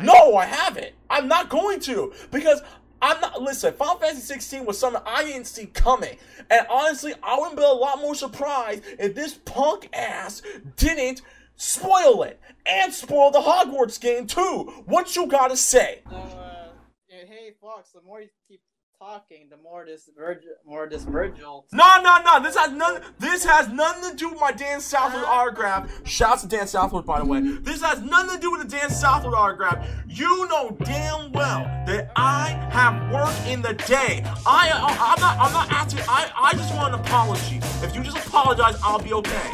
No, I haven't. I'm not going to because I'm not. Listen, Final Fantasy 16 was something I didn't see coming, and honestly, I wouldn't be a lot more surprised if this punk ass didn't spoil it and spoil the Hogwarts game too. What you gotta say? So, uh, hey, Fox, the more you keep talking, the more this Vergil, more this Vergil. No, no, no. This has none. This has nothing to do with my Dan Southworth autograph. Shouts to Dan Southworth, by the way. This has nothing to do with the Dan Southworth autograph. You know damn well that I have work in the day. I, I I'm not. I'm not asking. I, I just want an apology. If you just apologize, I'll be okay.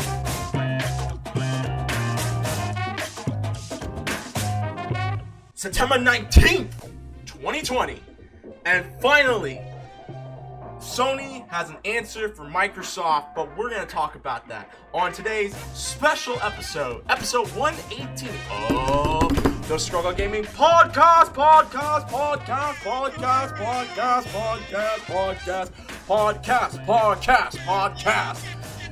September 19th, 2020. And finally, Sony has an answer for Microsoft, but we're going to talk about that on today's special episode, episode 118 of the Scrub Club Gaming Podcast, Podcast, Podcast, Podcast, Podcast, Podcast, Podcast, Podcast, Podcast, Podcast.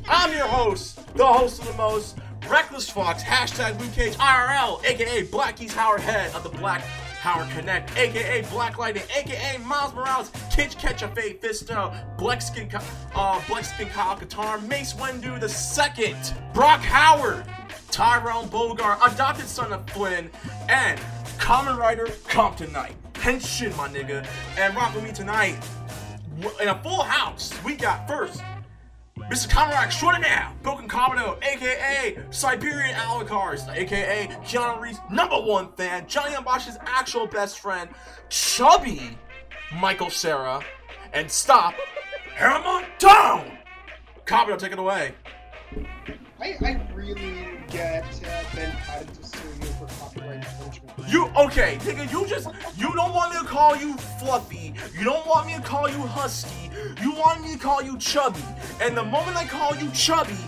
I'm your host, the host of the most, Reckless Fox, hashtag Luke Cage IRL, aka Blackie's Howard Head of the Black Howard Connect, aka Black Lightning, aka Miles Morales, Kitch Ketchup, Fate Fisto, Blackskin, uh, Blackskin Kyle Katarn, Mace Windu the second, Brock Howard, Tyrone Bogart, adopted son of Flynn, and Kamen Rider Compton Knight. Henshin, my nigga. And rock with me tonight in a full house. We got first Mr. Conrad Extraordinaire, Bouken Kabuto, aka Siberian Alucards, aka Keanu Reeves' number one fan, Johnny Ambosh's actual best friend, Chubby Michael Cera, and stop, hammer down! Commodore, take it away. I, I really get uh, to sue you for copyright. You okay, nigga? You just you don't want me to call you fluffy. You don't want me to call you husky. You want me to call you chubby. And the moment I call you chubby,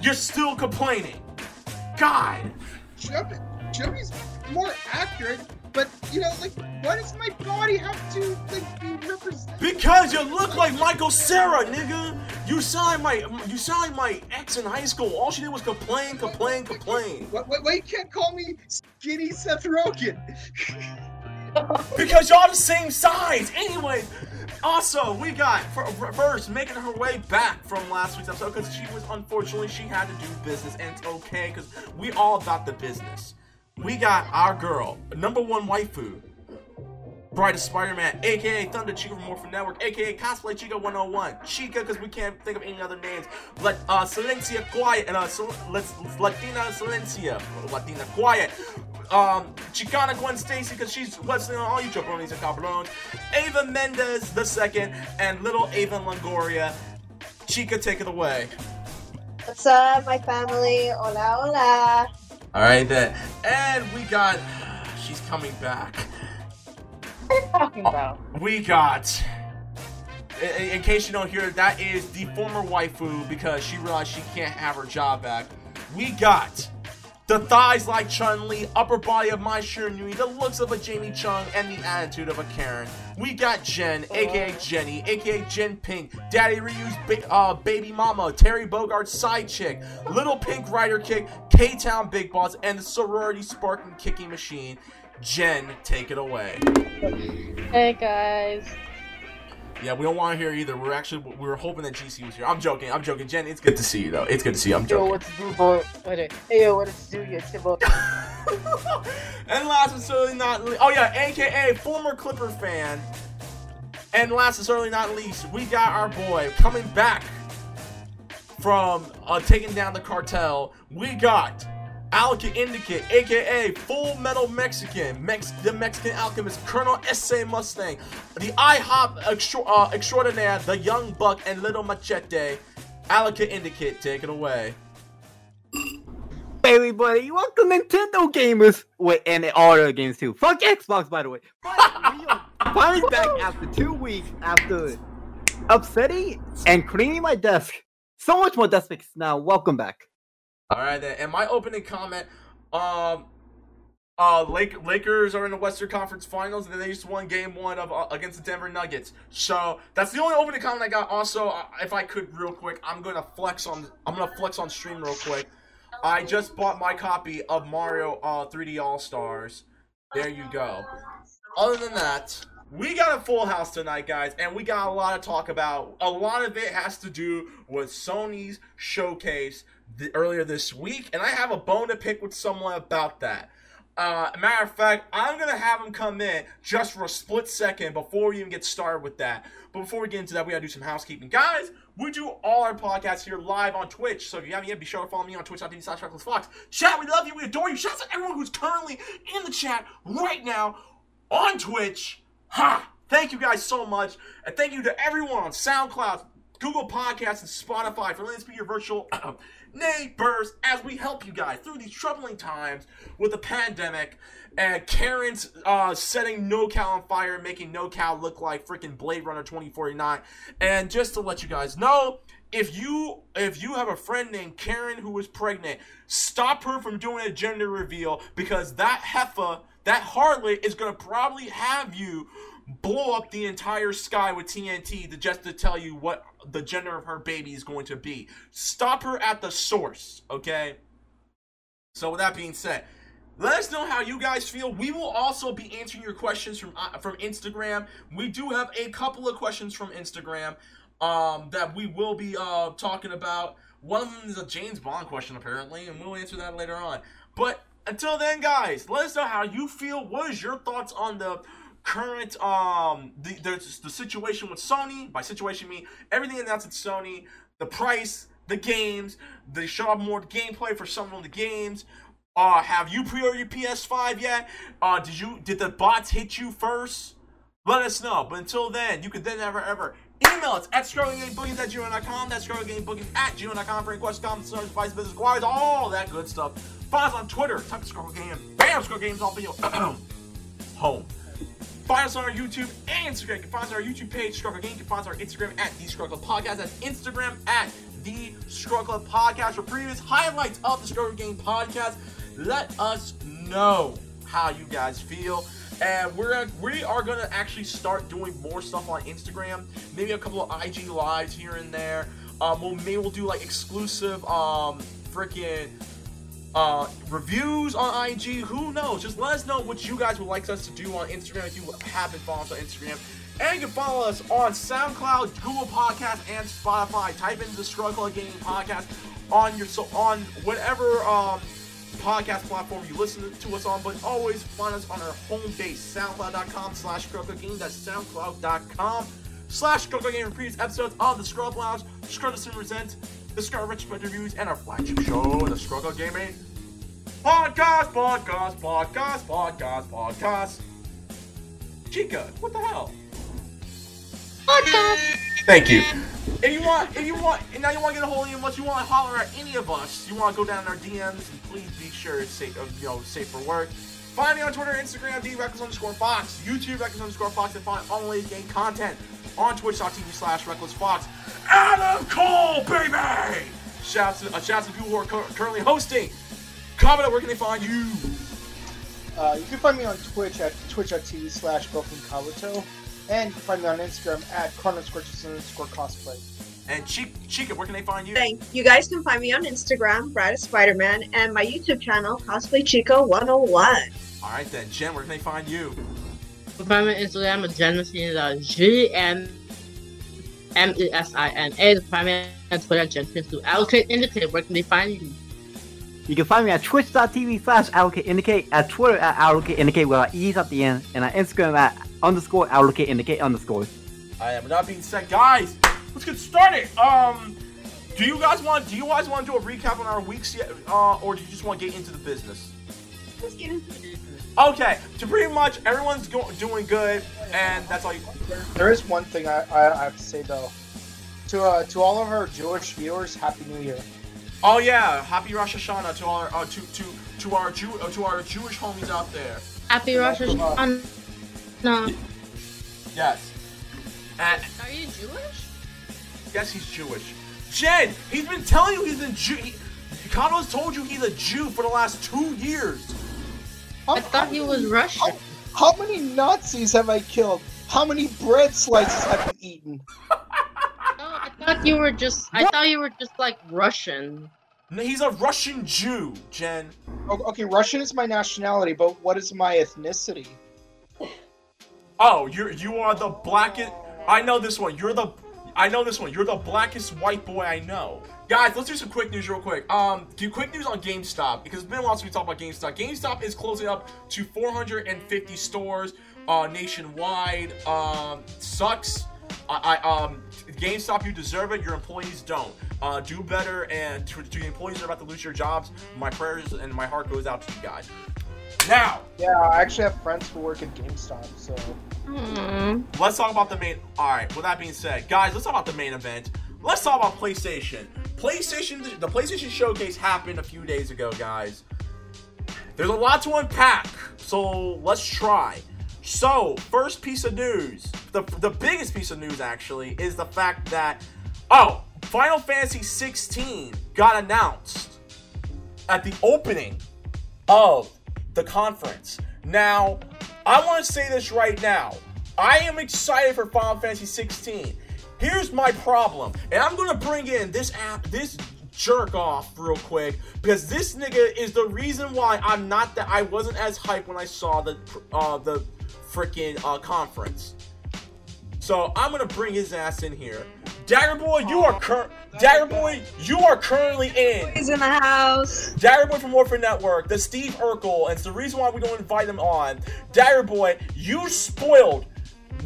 you're still complaining. God. Chubby, Chubby's more accurate, but you know, like, why does my body have to like be represented? Because you look like Michael Cera, nigga. You sound like my you sound like my ex in high school. All she did was complain, complain, complain. Why, why, why you can't call me skinny Seth Rogen? Because y'all the same size. Anyways, also we got for, first making her way back from last week's episode because she was unfortunately she had to do business and it's okay because we all about the business. We got our girl, number one waifu, Bride of Spider-Man, aka Thunder Chica from Morphin Network, aka Cosplay Chica 101, Chica because we can't think of any other names. Let uh Silencia Quiet and uh Sil- let's Latina Silencia, Latina Quiet. Um, Chicana Gwen Stacy because she's listening on all you jabronis and cabrones. Ava Mendez the second and little Ava Longoria. Chica, take it away. What's up, my family? Hola, hola. All right then, and we got. She's coming back. What are you talking uh, about? We got. In, in case you don't hear, that is the former waifu because she realized she can't have her job back. We got the thighs like Chun Li, upper body of Mai Shiranui, the looks of a Jamie Chung, and the attitude of a Karen. We got Jen, aka Jenny, aka Jen Pink, Daddy Ryu's ba- uh, baby mama, Terry Bogard's side chick, Little Pink Rider Kick, K Town Big Boss, and the sorority sparking kicking machine. Jen, take it away. Hey guys. Yeah, we don't want to hear either. We're actually we were hoping that GC was here. I'm joking. I'm joking. Jen, it's good to see you though. It's good to see you. I'm Yo, joking. what's do, boy? Hey, yo, what's do, you Timbo? and last but certainly not least, oh yeah, AKA former Clipper fan. And last but certainly not least, we got our boy coming back from uh, taking down the cartel. We got Allocate Indicate, aka Full Metal Mexican, Mex- the Mexican alchemist, Colonel S.A. Mustang, the IHOP extra- uh, extraordinaire, the Young Buck, and Little Machete. Allocate Indicate, take it away. Baby buddy, welcome Nintendo gamers. Wait, and all other games too. Fuck Xbox, by the way. But we are finally back after two weeks after upsetting and cleaning my desk. So much more desk space now. Welcome back. All right then. And my opening comment, um, uh, Lake, Lakers are in the Western Conference Finals, and they just won Game One of uh, against the Denver Nuggets. So that's the only opening comment I got. Also, uh, if I could, real quick, I'm gonna flex on. I'm gonna flex on stream real quick. I just bought my copy of Mario uh, 3D All Stars. There you go. Other than that, we got a full house tonight, guys, and we got a lot to talk about. A lot of it has to do with Sony's showcase earlier this week, and I have a bone to pick with someone about that. Uh, matter of fact, I'm gonna have him come in just for a split second before we even get started with that. But before we get into that, we gotta do some housekeeping, guys. We do all our podcasts here live on Twitch, so if you haven't yet, be sure to follow me on Twitch.tv slash Fox. Chat, we love you, we adore you. Shouts to everyone who's currently in the chat right now on Twitch. Ha! Thank you guys so much, and thank you to everyone on SoundCloud, Google Podcasts, and Spotify for letting us be your virtual neighbors as we help you guys through these troubling times with the pandemic and Karen's uh, setting NorCal on fire, making NorCal look like freaking Blade Runner 2049. And just to let you guys know, if you if you have a friend named Karen who is pregnant, stop her from doing a gender reveal because that heifer, that harlot, is gonna probably have you blow up the entire sky with TNT to just to tell you what the gender of her baby is going to be. Stop her at the source, okay? So with that being said, let us know how you guys feel. We will also be answering your questions from uh, from Instagram. We do have a couple of questions from Instagram um, that we will be uh, talking about. One of them is a James Bond question, apparently, and we'll answer that later on. But until then, guys, let us know how you feel. What is your thoughts on the current um the the, the situation with Sony? By situation, I mean everything announced at Sony, the price, the games, they show up more gameplay for some of the games. Uh, have you pre-ordered your PS5 yet? Uh, did you did the bots hit you first? Let us know. But until then, you can then ever ever email us at scrollinggamebookings at gmail.com. That's scrollinggamebookings at gmail.com for any questions, comments, concerns, advice, business, inquiries, all that good stuff. Follow us on Twitter. Type Scroll Game. Bam! Scroll Games all video. Home. Find us on our YouTube and Instagram. You can find us on our YouTube page, Scrub Club Game. You can find us on our Instagram at The Scrub Club Podcast. That's Instagram at The Scrub Club Podcast. For previous highlights of the Scrub Club Game Podcast, let us know how you guys feel. And we're we are gonna actually start doing more stuff on Instagram. Maybe a couple of IG lives here and there. Um, we'll maybe we'll do like exclusive um freaking uh, reviews on IG. Who knows? Just let us know what you guys would like us to do on Instagram if you haven't followed us on Instagram. And you can follow us on SoundCloud, Google Podcast, and Spotify. Type in the Scrub Club Gaming Podcast on your so on whatever um, podcast platform you listen to us on. But always find us on our home base, SoundCloud.com slash Game. That's SoundCloud.com slash Game previous episodes of the Scrub Lounge, Scrub the The Retrospect Reviews, and our flagship show, the Scrub Club Gaming Podcast, Podcast, Podcast, Podcast, Podcast. Chica, what the hell? Podcast. Thank you. If you want, if you want, and now you want to get a hold of us, you want to holler at any of us, you want to go down in our DMs, and please be sure it's safe, you know, safe for work. Find me on Twitter, Instagram, dreckless underscore fox, YouTube, reckless underscore fox, and find all the latest game content on twitch.tv slash reckless fox. Adam Cole, baby! Shouts to, uh, shouts to the people who are cur- currently hosting. Comment, where can they find you? Uh, you can find me on Twitch at twitch.tv slash kabuto. And you can find me on Instagram at Chrono Scorches underscore cosplay. And Chica, Chica, where can they find you? Thank you guys can find me on Instagram, Bride of Spider Man, and my YouTube channel, Cosplay Chica 101. All right then, Jen, where can they find you? Find me on Instagram at Genesis, uh, G M M E S I N A. Find me on Twitter, Genesis, to allocate indicate. Where can they find you? You can find me at twitch.tv slash allocate indicate, at Twitter at allocate indicate with an E's at the end, and on Instagram at underscore allocate indicate underscore. I am not being said, guys. Let's get started. Um, do you guys want? Do you guys want to do a recap on our weeks yet, uh, or do you just want to get into the business? Let's get into it. Okay, so pretty much everyone's go- doing good, and that's all you. There, there is one thing I, I, I have to say though. To uh, to all of our Jewish viewers, Happy New Year. Oh yeah, happy Rosh Hashanah to our uh, to to to our Jew uh, to our Jewish homies out there. Happy Rosh Hashanah. No. Yes. And Are you Jewish? Yes, he's Jewish. Jen, he's been telling you he's a Jew. He, Kano's told you he's a Jew for the last two years. How, I thought he was Russian. how many Nazis have I killed? How many bread slices have you eaten? No, I thought you were just. I thought you were just like Russian. No, He's a Russian Jew, Jen. Okay, Russian is my nationality, but what is my ethnicity? Oh, you're you are the blackest. I know this one. You're the. I know this one. You're the blackest white boy I know. Guys, let's do some quick news real quick. Um, quick news on GameStop because it's been a while since we talked about GameStop. GameStop is closing up to 450 stores uh, nationwide. Um, sucks. I, I um, GameStop, you deserve it. Your employees don't. Uh, do better, and to, to the employees that are about to lose your jobs, my prayers and my heart goes out to you guys. Now, Yeah, I actually have friends who work at GameStop, so Let's talk about the main. All right. With that being said, guys, let's talk about the main event. Let's talk about PlayStation. PlayStation. The PlayStation Showcase happened a few days ago, guys. There's a lot to unpack, so let's try. So, first piece of news, the the biggest piece of news actually is the fact that oh, Final Fantasy 16 got announced at the opening of the conference. Now, I want to say this right now. I am excited for Final Fantasy 16. Here's my problem, and I'm gonna bring in this app, this jerk off real quick because this nigga is the reason why I'm not that I wasn't as hyped when I saw the uh the freaking uh conference. So I'm gonna bring his ass in here. Dagger Boy, you are cur- Dagger Boy, you are currently in. He's in the house. Dagger Boy from Warfare Network, the Steve Urkel, and it's the reason why we don't invite him on. Dagger Boy, you spoiled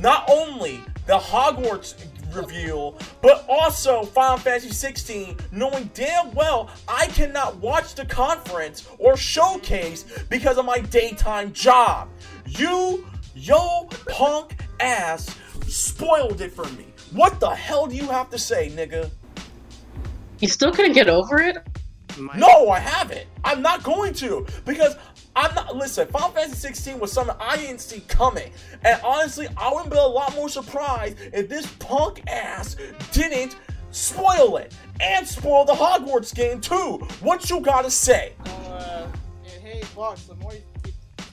not only the Hogwarts reveal, but also Final Fantasy 16, knowing damn well I cannot watch the conference or showcase because of my daytime job. You, yo, punk ass, spoiled it for me. What the hell do you have to say, nigga? You still couldn't get over it? My- No, I haven't. I'm not going to because I'm not. Listen, Final Fantasy 16 was something I didn't see coming, and honestly, I wouldn't be a lot more surprised if this punk ass didn't spoil it and spoil the Hogwarts game too. What you gotta say? Uh, hey, Fox, the more you keep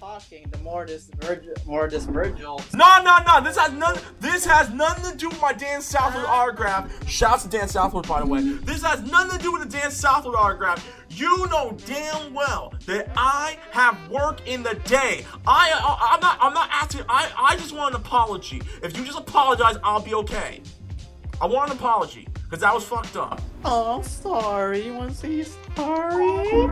talking, the more this Vergil, more this Vergil. No, no, no. This has none. This has nothing to do with my Dan Southworth autograph. Shouts to Dan Southworth, by the way. This has nothing to do with the Dan Southworth autograph. You know damn well that I have work in the day. I, I I'm not. I'm not asking. I, I just want an apology. If you just apologize, I'll be okay. I want an apology because that was fucked up. Oh, sorry. You want to say sorry?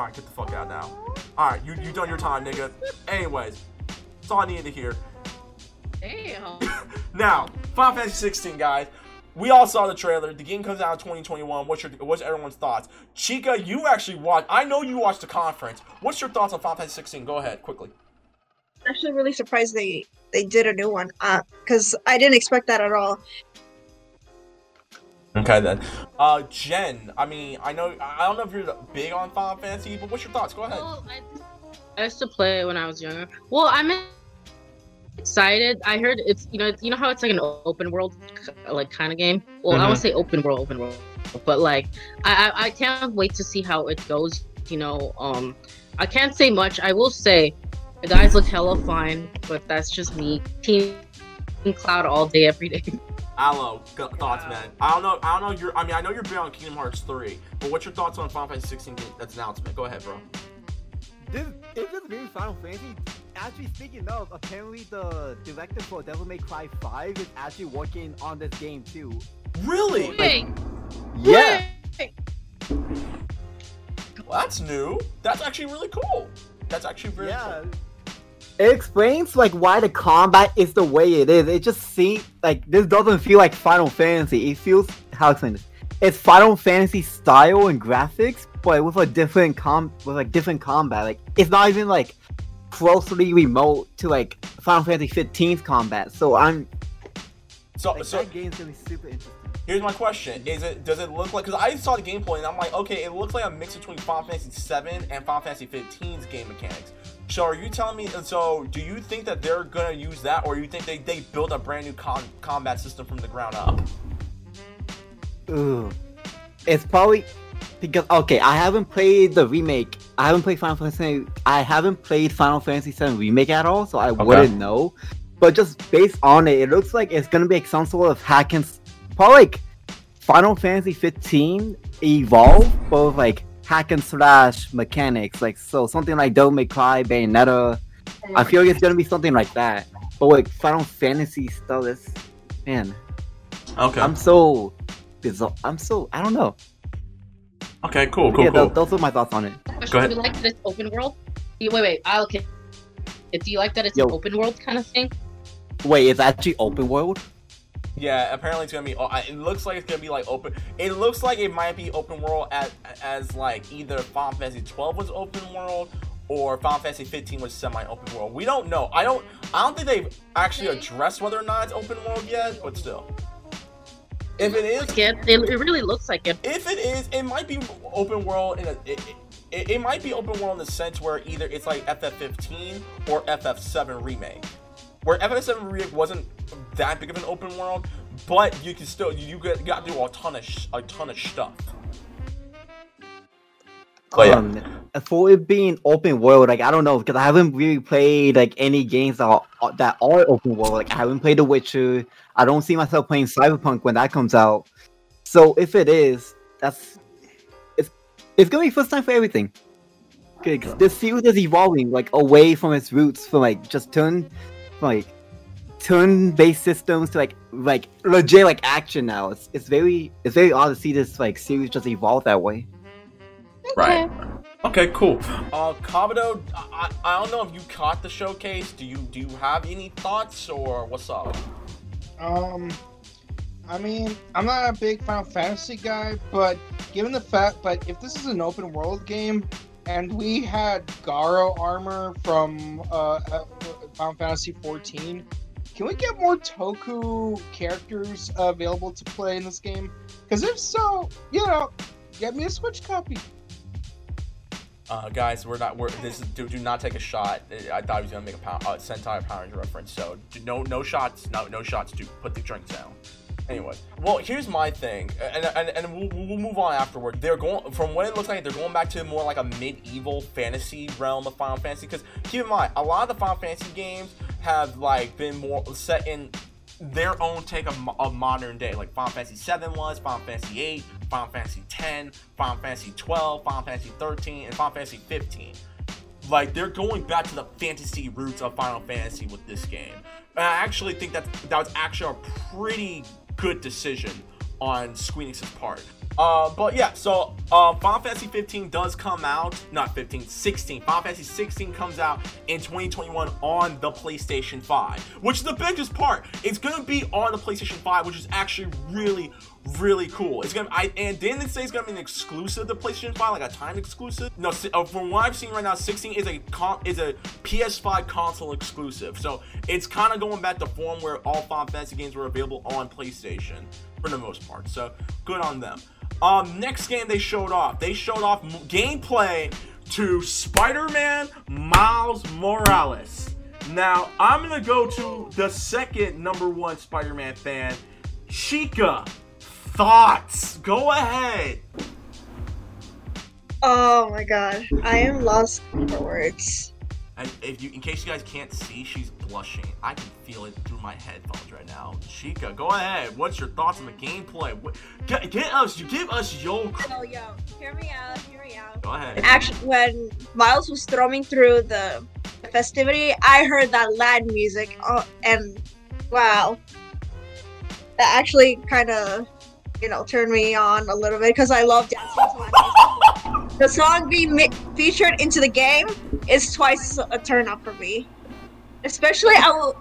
All right, get the fuck out now. All right, you you done your time, nigga. Anyways, that's all I needed to hear. Damn. Now, Final Fantasy 16, guys. We all saw the trailer. The game comes out in 2021. What's your what's everyone's thoughts? Chica, you actually watched. I know you watched the conference. What's your thoughts on Final Fantasy 16? Go ahead, quickly. Actually, really surprised they they did a new one. Uh, because I didn't expect that at all. Okay then. Uh, Jen. I mean, I know. I don't know if you're big on Final Fantasy, but what's your thoughts? Go ahead. Well, I, I used to play it when I was younger. Well, I'm excited. I heard it's you know you know how it's like an open world like kind of game. Well, I Mhm. would say open world, open world, but like I, I I can't wait to see how it goes. You know, um, I can't say much. I will say the guys look hella fine, but that's just me. Team Cloud all day, every day. Aloe, go- thoughts, man. I don't know. I don't know. You're. I mean, I know you're big on Kingdom Hearts 3, but what's your thoughts on Final Fantasy 16? That's announcement. Go ahead, bro. This is this new Final Fantasy. Actually, speaking of, apparently the director for Devil May Cry 5 is actually working on this game too. Really? Wait, Yeah. wait. Well, that's new. That's actually really cool. That's actually really Yeah. cool. It explains like why the combat is the way it is. It just seems like this doesn't feel like Final Fantasy. It feels how to explain this. It's Final Fantasy style and graphics, but with a different com with like different combat. Like it's not even like closely remote to like Final Fantasy 15's combat. So I'm So, like so that game's gonna be super interesting. here's my question: Is it does it look like? Because I saw the gameplay and I'm like, okay, it looks like a mix between Final Fantasy 7 and Final Fantasy 15's game mechanics. So are you telling me? and So do you think that they're gonna use that, or you think they they built a brand new con- combat system from the ground up? Ooh. It's probably because okay, I haven't played the remake. I haven't played Final Fantasy. I haven't played Final Fantasy VII remake at all, so I wouldn't know. But just based on it, it looks like it's gonna be like some sort of hack and probably like Final Fantasy 15 evolve both like hack and slash mechanics, like so something like Devil May Cry, Bayonetta. I feel like it's gonna be something like that. But like Final Fantasy stuff, is man, Okay. I'm so bizarre. I'm so I don't know. okay. Cool. Cool. yeah, cool. tho- those are my thoughts on it. Question, Go ahead. Do you like that it's open world? Wait, wait. I okay. Do you like that it's Yo. an open world kind of thing? Wait, it's actually open world? Yeah, apparently it's gonna be. It looks like it's gonna be like open. It looks like it might be open world as as like either Final Fantasy 12 was open world or Final Fantasy 15 was semi-open world. We don't know. I don't. I don't think they've actually hmm. addressed whether or not it's open world yet. But still, if it is, it really looks like it. if it is, it might be open world in a. It, it, it might be open world in the sense where either it's like FF15 or FF7 remake, where FF7 remake wasn't that big of an open world, but you can still you you got to do a ton of sh- a ton of stuff. But yeah. Um, for it being open world, like I don't know, because I haven't really played like any games that are that are open world. Like I haven't played The Witcher. I don't see myself playing Cyberpunk when that comes out. So if it is, that's it's it's gonna be first time for everything. 'Cause the series is evolving like away from its roots from like just turn like turn based systems to like like legit like action now. It's it's very it's very odd to see this like series just evolve that way. Right. Okay, cool. Uh, Kabuto, I, I I don't know if you caught the showcase. Do you do you have any thoughts or what's up? Um, I mean, I'm not a big Final Fantasy guy, but given the fact, but if this is an open world game, and we had Garo armor from uh, uh, Final Fantasy 14, can we get more Toku characters available to play in this game? Because if so, you know, get me a Switch copy. Uh, guys, we're not. We're this. Do, do not take a shot. I thought he was gonna make a pound, uh, Sentai Power Ranger reference. So do, no, no shots. No, no shots. Do put the drinks down. Anyway, well, here's my thing, and and, and we'll, we'll move on afterward. They're going from what it looks like. They're going back to more like a medieval fantasy realm of Final Fantasy. Because keep in mind, a lot of the Final Fantasy games have like been more set in their own take of, of modern day, like Final Fantasy 7 was, Final Fantasy 8, Final Fantasy 10, Final Fantasy 12, Final Fantasy 13, and Final Fantasy 15. Like they're going back to the fantasy roots of Final Fantasy with this game. And I actually think that that was actually a pretty good decision on Squeenix's part. Uh, but yeah, so uh, Final Fantasy 15 does come out, not 15, 16. Final Fantasy 16 comes out in 2021 on the PlayStation 5, which is the biggest part. It's gonna be on the PlayStation 5, which is actually really, really cool. It's gonna, I and didn't it say it's gonna be an exclusive to PlayStation 5, like a time exclusive? No, uh, from what I've seen right now, 16 is a is a PS5 console exclusive. So it's kind of going back to form where all Final Fantasy games were available on PlayStation for the most part. So good on them. Um, next game they showed off. They showed off gameplay to Spider-Man Miles Morales. Now I'm gonna go to the second number one Spider-Man fan, Chica. Thoughts? Go ahead. Oh my god, I am lost for words. And if you, in case you guys can't see, she's blushing. I can feel it through my headphones right now. Chica, go ahead. What's your thoughts on the gameplay? What, get, get us, you give us your. Oh yo, hear me out, hear me out. Go ahead. Actually, when Miles was thrumming through the festivity, I heard that Latin music, uh, and wow, that actually kind of, you know, turned me on a little bit because I love dancing to Latin. The song being mi- featured into the game is twice a turn up for me. Especially, I will.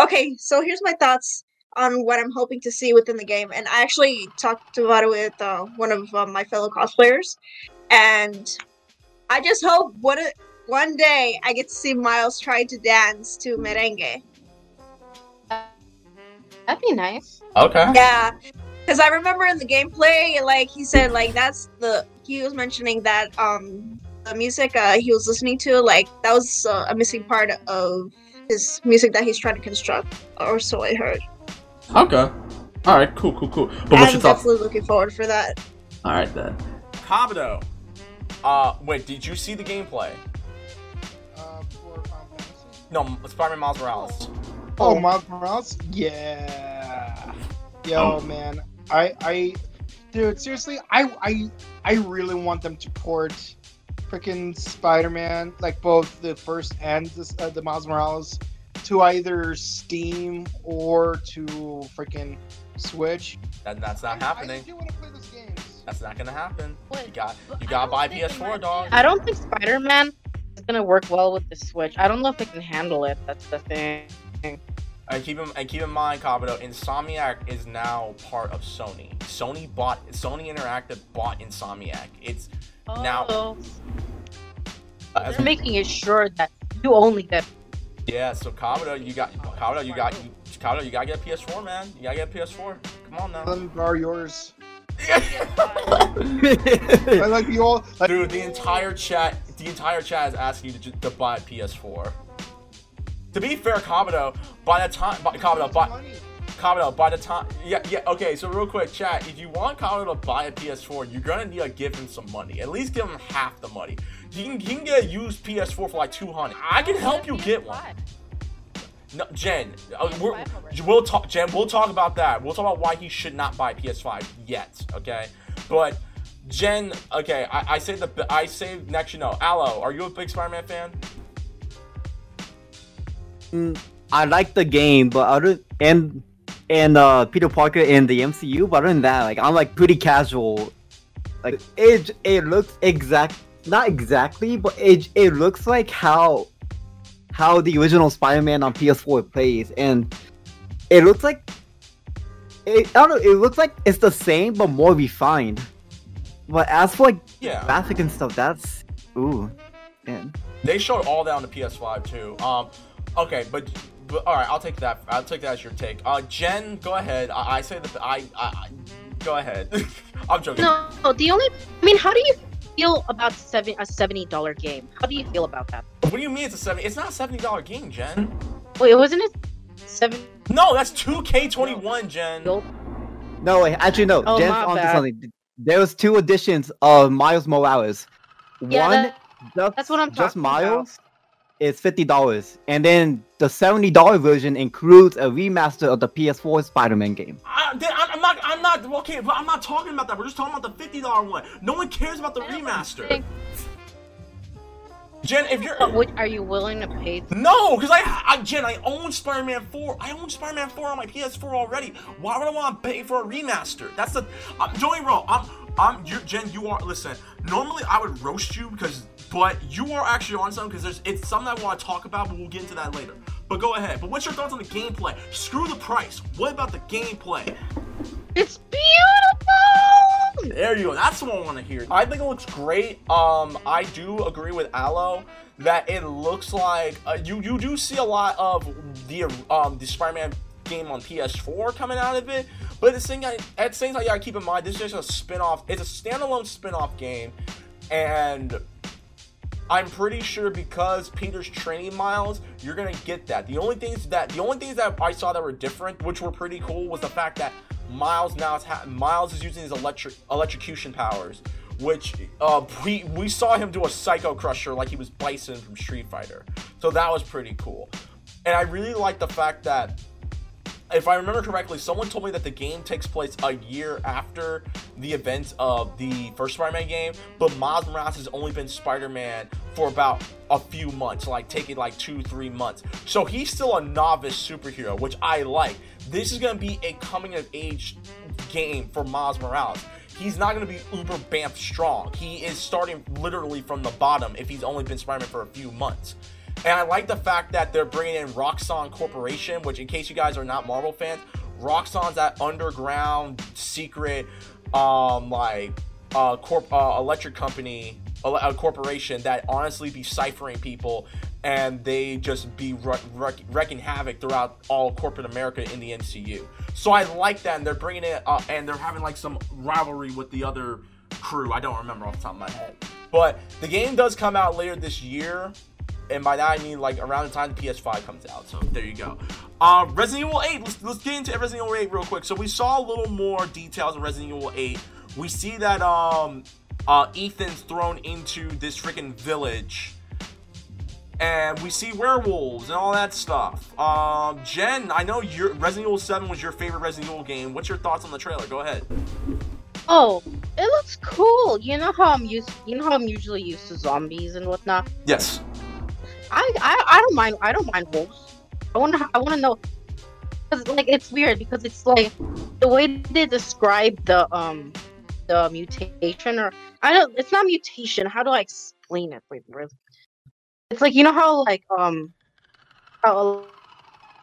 Okay, so here's my thoughts on what I'm hoping to see within the game, and I actually talked about it with uh, one of uh, my fellow cosplayers, and I just hope one one day I get to see Miles try to dance to merengue. That'd be nice. Okay. Yeah, because I remember in the gameplay, like he said, like that's the he was mentioning that um the music uh, he was listening to, like that was uh, a missing part of his music that he's trying to construct, or so I heard. Okay. All right. Cool. Cool. Cool. But what's I'm your thoughts? definitely looking forward for that. All right then. Kabuto. Uh, wait. Did you see the gameplay? Uh, for Final Fantasy. No, Spider-Man Miles Morales. Oh, Miles Morales? Yeah. Yo, Oh. man. I, I, Dude, seriously, I I I really want them to port freaking Spider-Man, like both the first and the, uh, the Miles Morales, to either Steam or to freaking Switch. That, that's not I, I happening. do want to play those games. That's not gonna happen. What? You got you gotta buy PS4, dog. I don't think Spider Man is gonna work well with the Switch. I don't know if it can handle it. That's the thing. And keep in and keep in mind, Kabuto, Insomniac is now part of Sony. Sony bought Sony Interactive bought Insomniac. It's Now- Oh, as, they're making it sure that you only get. yeah. So Kabuto, you got Kabuto, you got you, Kabuto, you gotta get a PS4, man. You gotta get a PS4. Come on now. Them are yours. I like you all. Like, Dude, the entire chat, the entire chat is asking you to, to buy a PS4. To be fair, Kabuto, by the time, by, Kabuto, by, money. Kabuto, by the time, yeah, yeah, okay. So real quick, chat, if you want Kabuto to buy a PS4, you're gonna need to give him some money. At least give him half the money. You can, he can get a used PS4 for like 200. I can help you get one. No, Jen, uh, we're, we'll talk. Jen, we'll talk about that. We'll talk about why he should not buy PS5 yet. Okay, but Jen, okay, I, I say the I say next. You know, Aloe, are you a big Spider-Man fan? Mm, I like the game, but other and and uh Peter Parker in the MCU, but other than that, like I'm like pretty casual. Like it it looks exact not exactly, but it it looks like how how the original Spider-Man on PS4 plays, and it looks like it, I don't know. It looks like it's the same but more refined. But as for like Yeah. graphic and stuff, that's ooh, man. They showed all that on the PS5 too. Um, okay, but, but all right, I'll take that. I'll take that as your take. Uh, Jen, go ahead. I, I say that I, I, I go ahead. I'm joking. No, the only. I mean, how do you feel about seven a seventy dollar game? How do you feel about that? What do you mean it's a seventy? It's not a seventy dollar game, Jen. Wait, wasn't it seven? No, that's two K twenty one, Jen. No, wait, actually no. Oh, Jen's onto bad. something. There was two editions of Miles Morales. Yeah, One, that- just, that's what I'm just talking about. Miles, is fifty dollars, and then the seventy dollar version includes a remaster of the PS4 Spider-Man game. I, then I, I'm not. I'm not. Okay, but I'm not talking about that. We're just talking about the fifty dollar one. No one cares about the remaster. Jen, if you're But would, are you willing to pay? no, because I, I, Jen, I own Spider-Man 4. I own Spider-Man 4 on my PS4 already. Why would I want to pay for a remaster? That's the. I'm don't get me wrong. I'm, I'm, you, Jen. You are. Listen. Normally, I would roast you because, but you are actually on something because there's. It's something I want to talk about, but we'll get into that later. But go ahead. But what's your thoughts on the gameplay? Screw the price. What about the gameplay? It's beautiful. There you go. That's what I want to hear. I think it looks great. Um, I do agree with Aloe that it looks like uh, you you do see a lot of the um the Spider-Man game on PS4 coming out of it. But the time, at the same time, you gotta keep in mind this is just a spin-off. It's a standalone spin-off game, and I'm pretty sure because Peter's training miles, you're gonna get that. The only things that the only things that I saw that were different, which were pretty cool, was the fact that Miles now is ha- Miles is using his electric electrocution powers, which uh, we we saw him do a Psycho Crusher like he was Bison from Street Fighter. So that was pretty cool, and I really like the fact that if I remember correctly, someone told me that the game takes place a year after the events of the first Spider-Man game, but Miles Morales has only been Spider-Man for about a few months, like taking like two, three months. So he's still a novice superhero, which I like. This is gonna be a coming of age game for Miles Morales. He's not gonna be uber bamf strong. He is starting literally from the bottom if he's only been Spider-Man for a few months. And I like the fact that they're bringing in Roxxon Corporation, which, in case you guys are not Marvel fans, Roxxon's that underground secret, um, like, uh, corp, uh, electric company, a corporation that honestly be ciphering people, and they just be wreak- wreak- wrecking havoc throughout all corporate America in the MCU. So I like that, and they're bringing it, uh, and they're having like some rivalry with the other crew. I don't remember off the top of my head, but the game does come out later this year and by that I mean like around the time the PS5 comes out. So there you go. Uh, Resident Evil 8. Let's, let's get into Resident Evil 8 real quick. So we saw a little more details of Resident Evil 8. We see that um, uh, Ethan's thrown into this freaking village. And we see werewolves and all that stuff. Um, Jen, I know your Resident Evil 7 was your favorite Resident Evil game. What's your thoughts on the trailer? Go ahead. Oh, it looks cool. You know how I'm used. You know how I'm usually used to zombies and whatnot. Yes. I I, I don't mind. I don't mind wolves. I want to. I want to know. Cause like it's weird because it's like the way they describe the um the mutation or I don't. It's not mutation. How do I explain it? Wait, really? It's like you know how like um how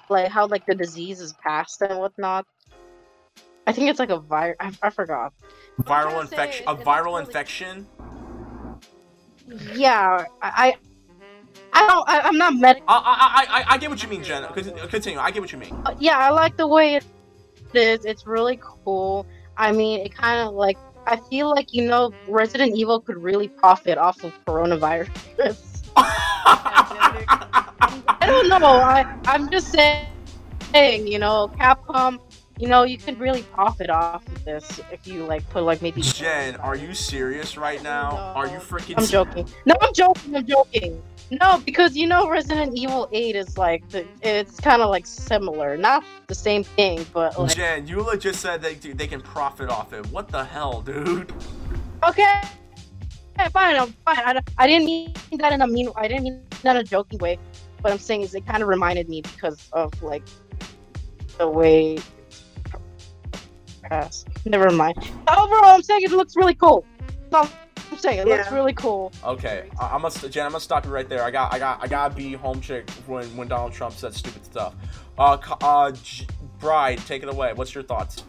like how like the disease is passed and whatnot. I think it's like a virus. I, I forgot. Viral trying to say infection. A viral really- infection. Yeah, I, I, don't. I, I'm not med. I, I, I, I get what you mean, Jen. Continue. I get what you mean. uh, Yeah, I like the way it is. It's really cool. I mean, it kind of like. I feel like you know, Resident Evil could really profit off of coronavirus. I don't know. I, I'm just saying. You know, Capcom. You know, you could really profit off of this if you like put like maybe. Jen, are you serious right now? Are you freaking? I'm joking. No, I'm joking. I'm joking. No, because you know Resident Evil 8 is like the, it's kind of like similar, not the same thing, but like Jen, you just said they they can profit off it. What the hell, dude? okay, okay, fine, I'm fine. I, I didn't mean that in a mean. I didn't mean that in a joking way. What I'm saying is it kind of reminded me because of like the way. Pass. Never mind. Overall, I'm saying it looks really cool. That's all I'm saying it looks really cool. Okay, I, I'm gonna Jen. I'm gonna stop you right there. I got I got I gotta be home chick when when Donald Trump said stupid stuff. Uh, uh, J- Bride, take it away. What's your thoughts?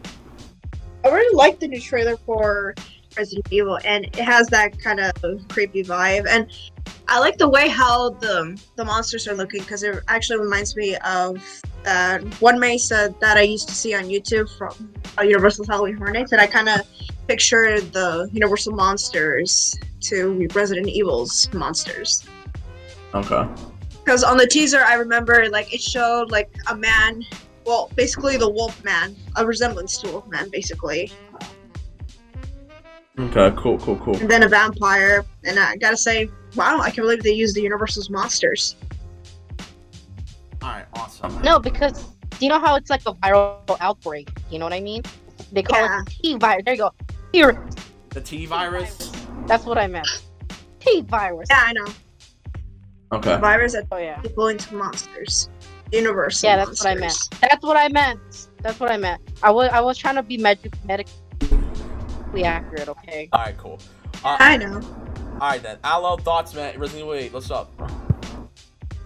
I really like the new trailer for Resident Evil, and it has that kind of creepy vibe. And I like the way how the the monsters are looking because it actually reminds me of that one mesa that I used to see on YouTube from uh, Universal Halloween Horror Nights, and I kind of picture the Universal monsters to Resident Evil's monsters. Okay. Because on the teaser, I remember like it showed like a man, well, basically the Wolf Man, a resemblance to Wolf Man, basically, Okay. Cool. Cool. Cool. and then a vampire. And I gotta say, wow, I can't believe they used the Universal's monsters. All right. Awesome. No, because do you know how it's like a viral outbreak? You know what I mean? They call Yeah. it T virus. There you go. Here, The T virus. that's what I meant. T virus. Yeah, I know. Okay. The virus that Oh yeah. people into monsters. Universal. Yeah, that's what I meant. That's what I meant. That's what I meant. I was I was trying to be med- medically accurate. Okay. All right. Cool. Uh, I know. all right then. Aloe, thoughts, man. Resident Evil 8. What's up?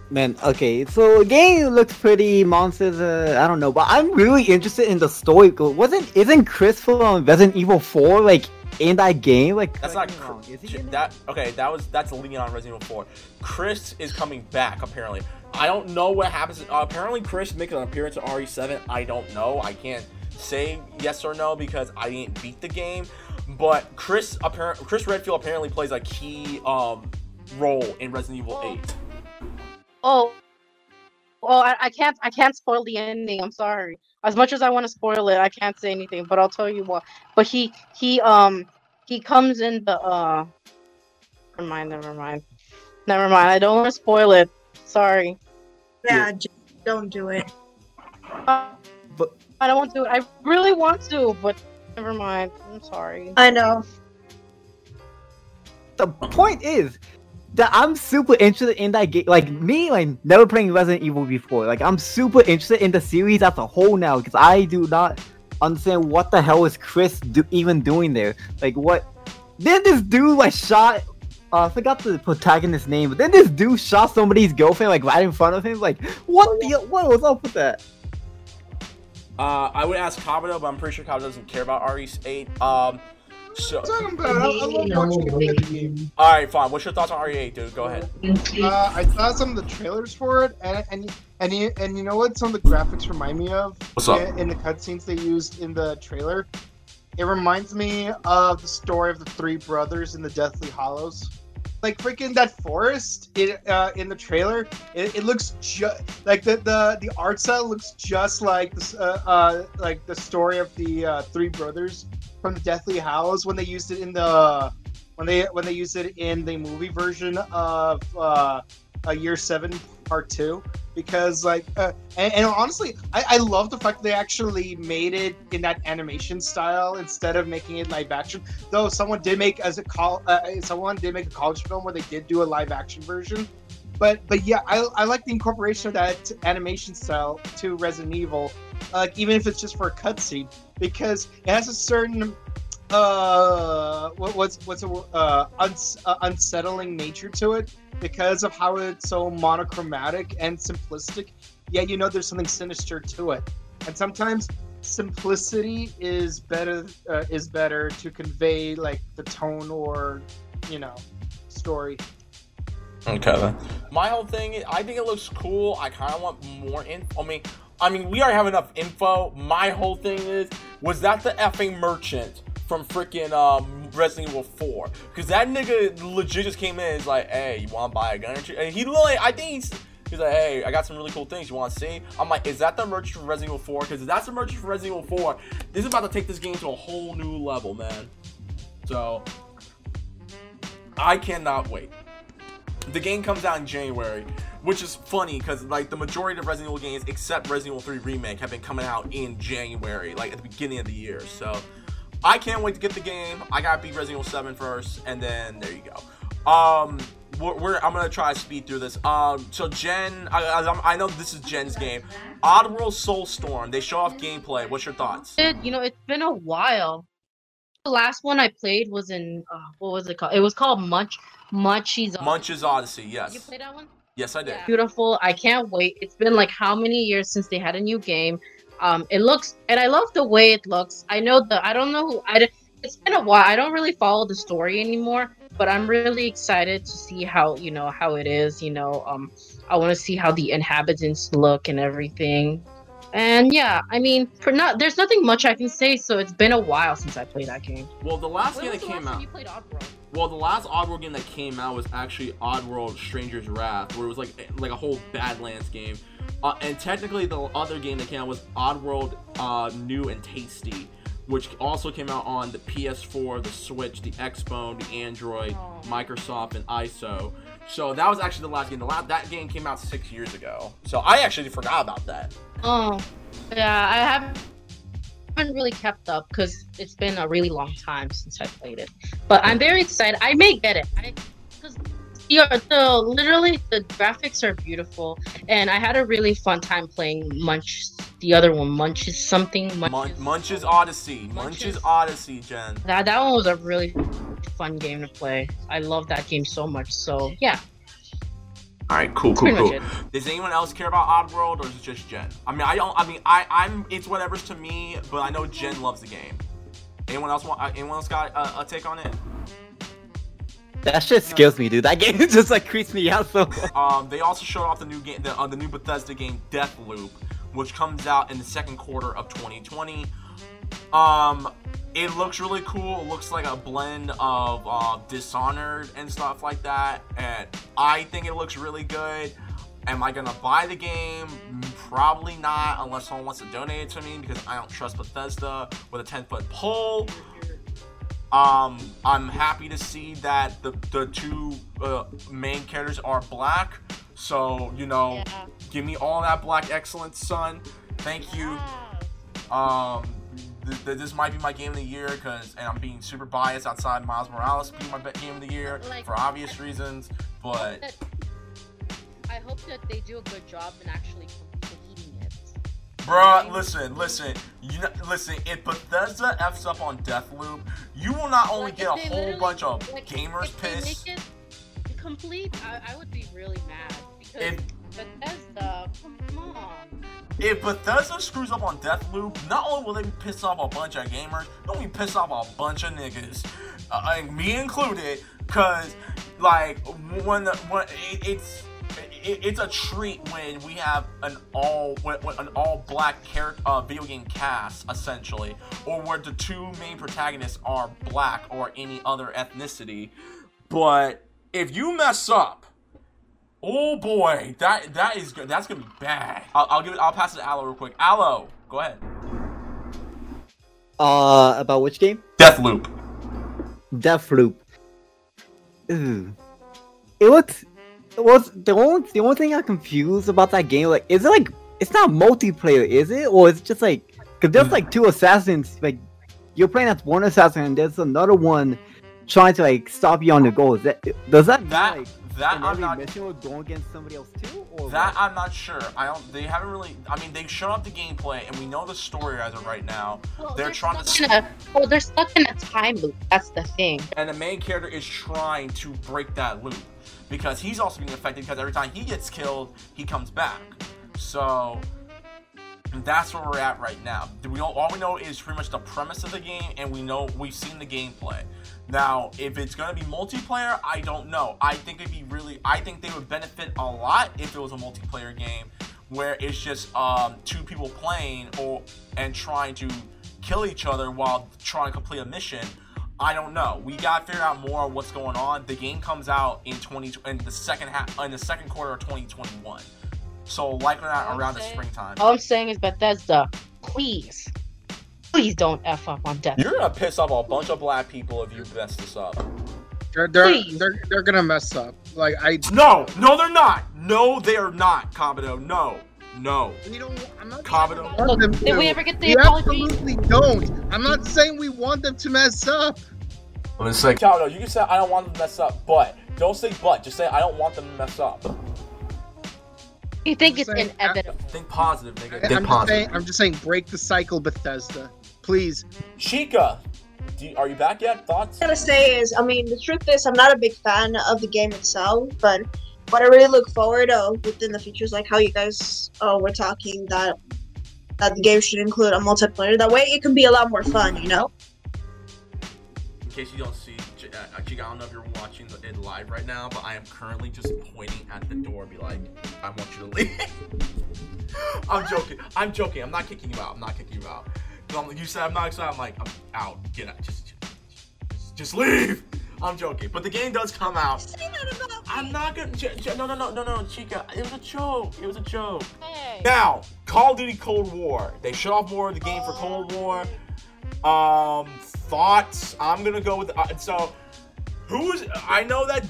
Man, okay, so the game looks pretty monsters. Uh, I don't know, but I'm really interested in the story. Wasn't isn't Chris from Resident Evil 4 like in that game? Like That's not correct me wrong, is he in it? that. Okay, that was that's Leon Resident Evil 4. Chris is coming back apparently. I don't know what happens. Uh, apparently, Chris making an appearance in RE7. I don't know. I can't say yes or no because I didn't beat the game. But Chris apparent Chris Redfield apparently plays a key um role in Resident Evil 8. Oh. Well, I, I can't I can't spoil the ending. I'm sorry. As much as I want to spoil it, I can't say anything. But I'll tell you what. But he he um he comes in the uh. Never mind. Never mind. Never mind. I don't want to spoil it. Sorry. Yeah, j- don't do it. Uh, But- I don't want to. I really want to, but never mind. I'm sorry. I know. the point is that I'm super interested in that game. Like me, like never playing Resident Evil before. Like I'm super interested in the series as a whole now because I do not understand what the hell is Chris do- even doing there. Like what? Then this dude like shot. Uh, I forgot the protagonist's name, but then this dude shot somebody's girlfriend like right in front of him. Like what? Oh, the what was up with that? Uh, I would ask Kabuto, but I'm pretty sure Kabuto doesn't care about RE8. Um, so talking about? I, I love watching the game. all right, fine. What's your thoughts on RE8, dude? Go ahead. Uh, I saw some of the trailers for it, and and and you, and you know what? Some of the graphics remind me of What's up? in, in the cutscenes they used in the trailer. It reminds me of the story of the three brothers in the Deathly Hallows. Like freaking that forest it, uh, in the trailer, it, it looks just like the, the the art style looks just like uh, uh, like the story of the uh, three brothers from the Deathly Hallows when they used it in the when they when they used it in the movie version of uh, uh, Year Seven Part Two. Because like uh, and, and honestly I, I love the fact they actually made it in that animation style instead of making it live action. Though someone did make as a call uh, someone did make a college film where they did do a live action version. But but yeah I, I like the incorporation of that animation style to resident evil like even if it's just for a cutscene because it has a certain uh what, what's what's a uh, uns, uh unsettling nature to it because of how it's so monochromatic and simplistic yeah you know there's something sinister to it and sometimes simplicity is better uh, is better to convey like the tone or you know story Okay then. My whole thing, I think it looks cool. I kind of want more info. I mean, I mean, we already have enough info. My whole thing is, was that the effing merchant from freaking um, Resident Evil 4? Because that nigga legit just came in and like, hey, you want to buy a gun? And he literally, I think he's. He's like, hey, I got some really cool things you want to see. I'm like, is that the merchant from Resident Evil 4? Because if that's the merchant from Resident Evil 4, this is about to take this game to a whole new level, man. So, I cannot wait. The game comes out in January, which is funny because like the majority of Resident Evil games, except Resident Evil 3 Remake, have been coming out in January, like at the beginning of the year. So I can't wait to get the game. I gotta beat Resident Evil 7 first, and then there you go. Um, we're, we're I'm gonna try to speed through this. Um, so Jen, I, I, I know this is Jen's game. Oddworld Soulstorm. They show off gameplay. What's your thoughts? It, you know, it's been a while. The last one I played was in uh, what was it called? It was called Munch Munchies. Munch's Odyssey. Yes. You played that one? Yes, I did. Beautiful. I can't wait. It's been like how many years since they had a new game? Um, it looks and I love the way it looks. I know the I don't know who I. It's been a while. I don't really follow the story anymore, but I'm really excited to see how you know how it is. You know, um, I want to see how the inhabitants look and everything. And yeah, I mean, for not there's nothing much I can say. So it's been a while since I played that game. Well, the last When game was that the came last time out. You played Oddworld. Well, the last Oddworld game that came out was actually Oddworld Stranger's Wrath, where it was like like a whole Badlands game. Uh, and technically, the other game that came out was Oddworld uh, New and Tasty, which also came out on the PS4, the Switch, the Xbone, the Android, Oh. Microsoft, and iOS. So that was actually the last game. The last that game came out six years ago. So I actually forgot about that. Oh, yeah, I haven't haven't really kept up because it's been a really long time since I played it. But I'm very excited. I may get it. I because the, the literally the graphics are beautiful, and I had a really fun time playing Munch. The other one, Munches something. Mun- Munches. Munch's Odyssey. Munch's Munch's- Odyssey, Jen. That that one was a really fun game to play. I love that game so much. So yeah, All right, cool, that's cool, cool. Does anyone else care about Oddworld, or is it just Jen? I mean, I don't. I mean, I, I'm. It's whatever's to me, but I know Jen loves the game. Anyone else want? Uh, anyone else got uh, a take on it? That shit scares me, dude. That game just like creeps me out so. much. Um, they also showed off the new game, the, uh, the new Bethesda game Deathloop, which comes out in the second quarter of 2020. Um, it looks really cool. It looks like a blend of uh, Dishonored and stuff like that, and I think it looks really good. Am I gonna buy the game? Probably not, unless someone wants to donate it to me because I don't trust Bethesda with a 10 foot pole. Um, I'm happy to see that the the two uh, main characters are black. So you know, Yeah. give me all that black excellence, son. Thank you. Um, th- th- this might be my game of the year because, and I'm being super biased outside Miles Morales being my game of the year Like- for obvious reasons. But I hope that they do a good job in actually completing it. Bruh, listen, listen, you know, listen. If Bethesda f's up on Deathloop, you will not only Like, get a whole bunch of like, gamers if they pissed. make it complete, I, I would be really mad because If Bethesda, come on. if Bethesda screws up on Deathloop, not only will they piss off a bunch of gamers, they'll be piss off a bunch of niggas, uh, me included. Cause like when when it, it's it's a treat when we have an all an all black character uh, video game cast essentially, or where the two main protagonists are black or any other ethnicity. But if you mess up, oh boy, that that is good. That's gonna be bad. I'll, I'll give it. I'll pass it to Aloe real quick. Aloe, go ahead. Uh, about which game? Deathloop. Deathloop. Ooh. It looks. It was the only the only thing I'm confused about that game. Like, is it like it's not multiplayer, is it, or is it just like because there's like two assassins. Like, you're playing as one assassin, and there's another one trying to like stop you on the goal. Is that does that That like that in I'm not mission will go against somebody else too, or that what? I'm not sure. I don't. They haven't really. I mean, they showed up the gameplay, and we know the story as of right now. Well, They're trying to stuck in a, well, they're stuck in a time loop. That's the thing. and the main character is trying to break that loop because he's also being affected because every time he gets killed, he comes back. So that's where we're at right now. We all, all we know is pretty much the premise of the game, and we know we've seen the gameplay. Now, if it's gonna be multiplayer, I don't know. I think it'd be really. I think they would benefit a lot if it was a multiplayer game where it's just um, two people playing or and trying to kill each other while trying to complete a mission. I don't know. We gotta figure out more of what's going on. The game comes out in twenty in the second half in the second quarter of 2021. So likely not around the Okay. springtime. All I'm saying is Bethesda, please, please don't f up on death. You're gonna piss off a bunch of black people if you mess this up. They're they're, they're they're gonna mess up. Like I No, no, they're not. No, they are not, Kabuto. No, no. we don't. I'm not. Kabuto. saying we want them Did we to. ever get the We apology? absolutely don't. I'm not saying we want them to mess up. I'm gonna say, Kabuto, you can say I don't want them to mess up, but don't say but. Just say I don't want them to mess up. You think I'm it's saying- inevitable? Think positive, nigga. I'm Think just positive. saying. I'm just saying. Break the cycle, Bethesda. Please. Chica, do you- are you back yet? Thoughts? I gotta say is, I mean, the truth is, I'm not a big fan of the game itself, but what I really look forward to within the features, like how you guys uh, were talking that that the game should include a multiplayer. That way, it can be a lot more fun, you know. In case you don't see, Ch- uh, Chica, I don't know if you're watching it live right now, but I am currently just pointing at the door, be like, I want you to leave. I'm joking. I'm joking. I'm not kicking you out. I'm not kicking you out. 'Cause I'm- like, you said I'm not excited. I'm like, I'm out. Get out. Just, just, just leave. I'm joking. But the game does come out. Say that about I'm not gonna. Ch- Ch- no, no, no, no, no, Chica. It was a joke. It was a joke. Hey. Now, Call of Duty Cold War. They shut off more of the game for Cold War. Um, thoughts? I'm gonna go with. Uh, so, who's? I know that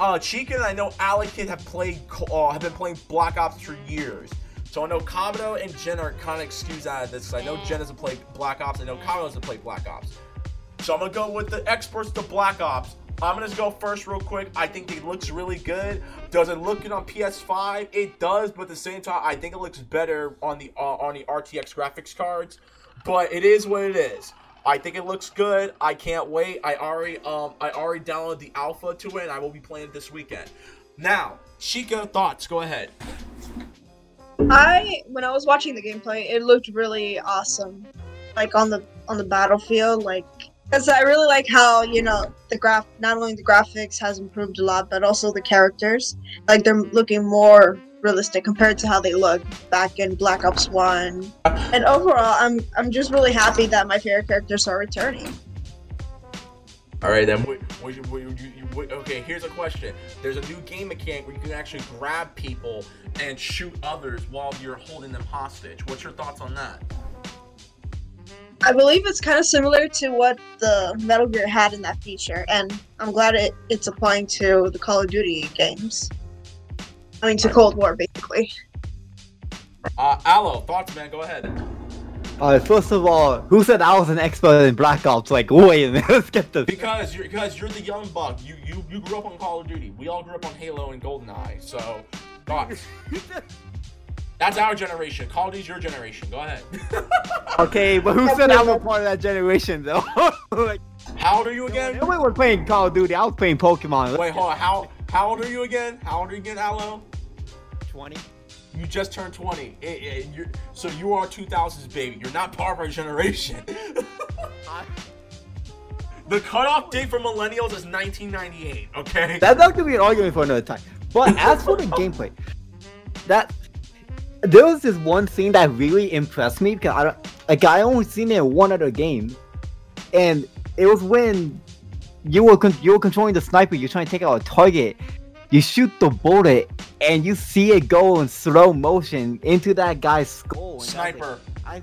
uh, Chica and I know Alec Kid have played. Uh, have been playing Black Ops for years. So I know Kabuto and Jen are kind of excused out of this. I know Jen doesn't play Black Ops. I know Kabuto doesn't play Black Ops. So I'm gonna go with the experts to Black Ops. I'm gonna go first real quick. I think it looks really good. Does it look good on PS5? It does, but at the same time, I think it looks better on the uh, on the RTX graphics cards. But it is what it is. I think it looks good. I can't wait. I already um I already downloaded the alpha to it, and I will be playing it this weekend. Now, Chica, thoughts? Go ahead. I when I was watching the gameplay, it looked really awesome. Like on the on the battlefield, like because I really like how you know the graph. Not only the graphics has improved a lot, but also the characters. Like they're looking more realistic compared to how they looked back in Black Ops One. And overall, I'm I'm just really happy that my favorite characters are returning. All right, then. Wait, wait, wait, you, you, wait, okay, here's a question. There's a new game mechanic where you can actually grab people and shoot others while you're holding them hostage. What's your thoughts on that? I believe it's kind of similar to what the Metal Gear had in that feature, and I'm glad it, it's applying to the Call of Duty games. I mean, to Cold War, basically. Uh, Aloe, thoughts, man? Go ahead. Alright, first of all, who said I was an expert in Black Ops? Like, wait a minute, let's get this. Because you're because you're the young buck. You you you grew up on Call of Duty. We all grew up on Halo and GoldenEye. So, thoughts? That's our generation. Call of Duty's your generation. Go ahead. Okay, but who said I'm a part of that generation though? like, How old are you again? nobody was playing Call of Duty. I was playing Pokemon. Wait, hold on. How how old are you again? How old are you again, Aloe? 20. You just turned 20. Eh, eh, you're, so you are 2000s baby. You're not part of our generation. the cutoff date for millennials is 1998, okay? That's not gonna be an argument for another time. But as for the gameplay, that there was this one scene that really impressed me because I don't like I only seen it in one other game, and it was when you were con- you were controlling the sniper. You're trying to take out a target. You shoot the bullet, and you see it go in slow motion into that guy's skull. I like, Sniper. I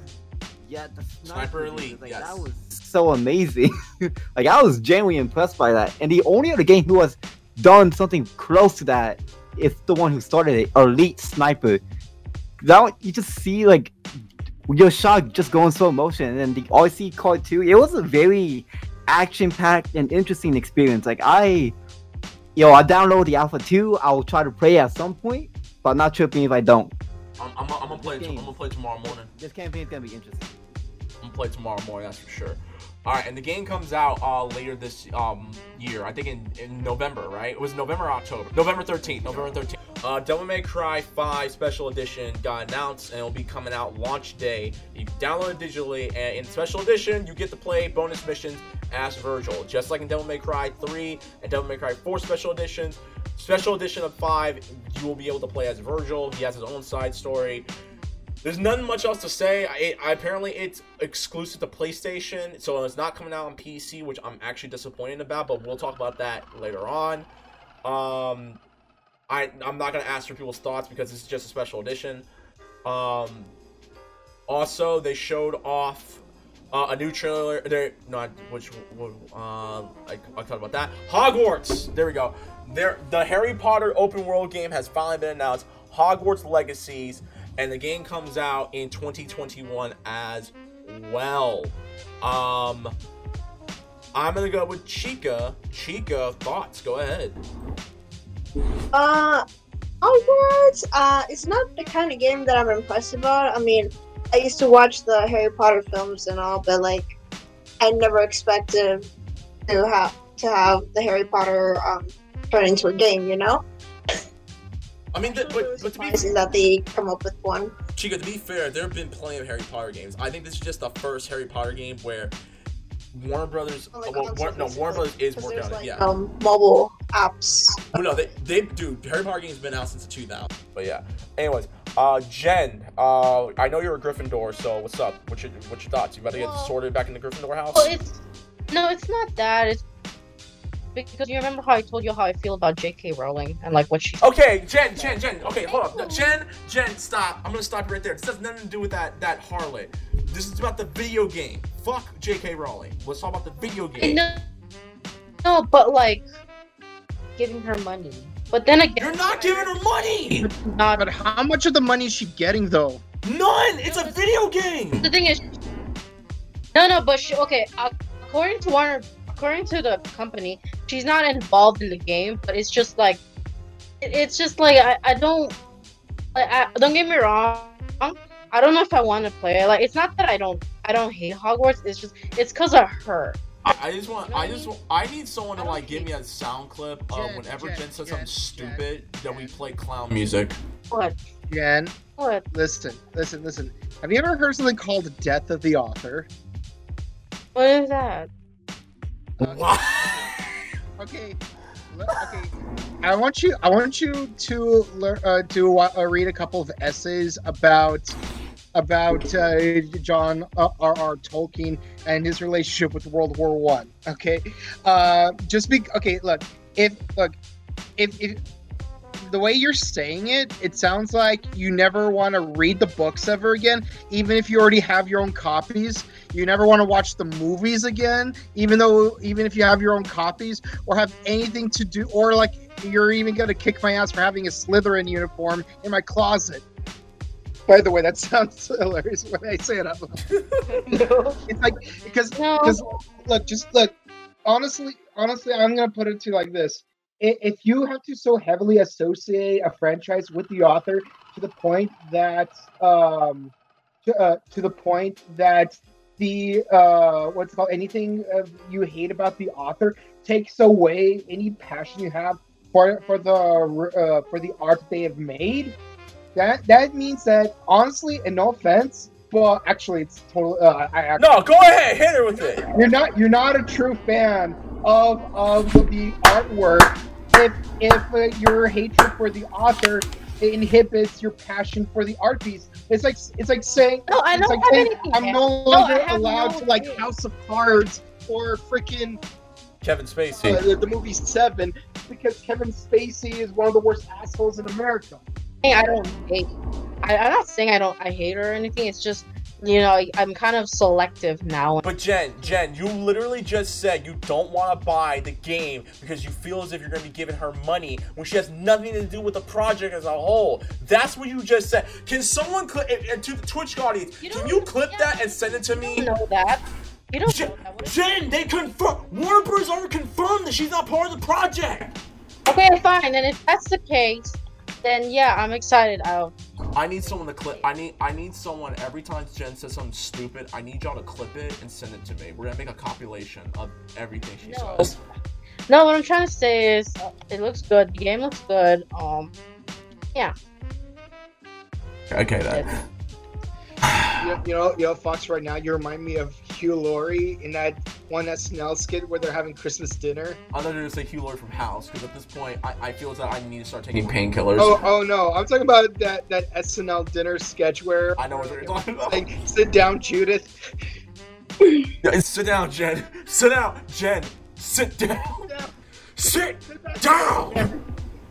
yeah, the sniper, Sniper Elite, Like, yes. That was so amazing. like I was genuinely impressed by that. And the only other game who has done something close to that is the one who started it, Elite Sniper. That one, you just see like your shot just going slow motion, and then the RC Card 2. It was a very action-packed and interesting experience. Like I, yo, I download the Alpha 2. I'll try to play at some point, but not tripping if I don't. I'm, I'm, I'm gonna play. I'm gonna play tomorrow morning. This campaign's gonna be interesting. I'm gonna play tomorrow morning. That's for sure. All right, and the game comes out uh, later this um, year. I think in, in November, right? It was November October. November 13th. November 13th. Uh, Devil May Cry 5 Special Edition got announced and it'll be coming out launch day. You download it digitally, and in Special Edition, you get to play bonus missions as Vergil, just like in Devil May Cry 3 and Devil May Cry 4 Special Editions. Special Edition of 5, you will be able to play as Vergil. He has his own side story. There's nothing much else to say. I, I, apparently it's exclusive to PlayStation, so it's not coming out on PC, which I'm actually disappointed about. But we'll talk about that later on. Um, I I'm not gonna ask for people's thoughts because this is just a special edition. Um, also, they showed off uh, a new trailer. There, not which. Uh, I I talked about that. Hogwarts. There we go. There, the Harry Potter open world game has finally been announced. Hogwarts Legacies and the game comes out in 2021 as well. Um, I'm gonna go with Chica. Chica, thoughts? Go ahead. Uh, Hogwarts. Uh, it's not the kind of game that I'm impressed about. I mean, I used to watch the Harry Potter films and all, but like, I never expected to have to have the Harry Potter um, turn into a game. You know. I mean, the, but, but to be fair, that they come up with one. Chica, to be fair, there have been plenty of Harry Potter games. I think this is just the first Harry Potter game where Warner Brothers, oh, like, well, War, no, Warner Brothers is working on it. Like, yeah. Um, mobile apps. Oh no, they they do. Harry Potter game's been out since 2000. But yeah. Anyways, uh, Jen, uh, I know you're a Gryffindor, so what's up? What's your what's your thoughts? You about to get sorted back in the Gryffindor house? Well, it's no, it's not that. It's because you remember how I told you how I feel about J.K. Rowling and like what she. Okay, Jen, Jen, Jen. Okay, hold up, no, Jen, Jen, stop. I'm gonna stop you right there. This has nothing to do with that that harlot. This is about the video game. Fuck J.K. Rowling. Let's talk about the video game. No, no, but like giving her money. But then again, you're not giving her money. Not. But how much of the money is she getting though? None. It's a video game. The thing is, no, no, but she, okay. Uh, according to Warner according to the company, she's not involved in the game, but it's just like, it's just like I, I don't, like, I, don't get me wrong. I don't know if I want to play it. Like, it's not that I don't, I don't hate Hogwarts. It's just, it's because of her. I, just want, I just, want, I need someone to like give me a sound clip of whenever Jen, Jen says Jen, something stupid, Jen. that we play clown music. What? Jen. What? Listen, listen, listen. Have you ever heard something called "Death of the Author"? What is that? What? okay. Okay. I want you. I want you to learn uh, to uh, read a couple of essays about about uh, John uh, R. R. Tolkien and his relationship with World War One. Okay. Uh, just be okay. Look, if look, if if the way you're saying it, it sounds like you never want to read the books ever again, even if you already have your own copies. You never want to watch the movies again, even though even if you have your own copies or have anything to do, or like you're even gonna kick my ass for having a Slytherin uniform in my closet. By the way, that sounds hilarious when I say it out loud. no. It's like because because no. look, just look. Honestly, honestly, I'm gonna put it to like this if you have to so heavily associate a franchise with the author to the point that um to, uh, to the point that the uh what's called anything you hate about the author takes away any passion you have for for the uh, for the art they have made that that means that honestly and no offense well actually it's totally uh, I actually, no go ahead hit her with it you're not you're not a true fan of of the artwork if if uh, your hatred for the author inhibits your passion for the art piece. It's like it's like saying no, I don't like have saying, anything. I'm no longer no, allowed no to like House of Cards or freaking Kevin Spacey. Uh, the, the, movie Seven because Kevin Spacey is one of the worst assholes in America. I don't hate. I, I'm not saying I don't. I hate her or anything. It's just you know, I'm kind of selective now. But Jen, Jen, you literally just said you don't want to buy the game because you feel as if you're going to be giving her money when she has nothing to do with the project as a whole. That's what you just said. Can someone clip and- to the Twitch audience? You can you clip yeah. that and send it to You me? don't know that. You don't Jen, know that. Jen, they confirm. Warner Bros. already confirmed that she's not part of the project. Okay, fine. And if that's the case, then yeah, I'm excited. I'll I need someone to clip. I need. I need someone every time Jen says something stupid. I need y'all to clip it and send it to me. We're gonna make a compilation of everything she No. says. No, what I'm trying to say is, uh, it looks good. The game looks good. Um, yeah. Okay, then. You know, you know, you know, Fox. Right now, you remind me of Hugh Laurie in that one SNL skit where they're having Christmas dinner. I'm not gonna say Hugh Laurie from House because at this point, I, I feel as that I need to start taking painkillers. Oh, oh no! I'm talking about that that SNL dinner sketch where I know what you're talking about. like sit down, Judith. Yeah, sit down, Jen. Sit down, Jen. Sit down. Sit down.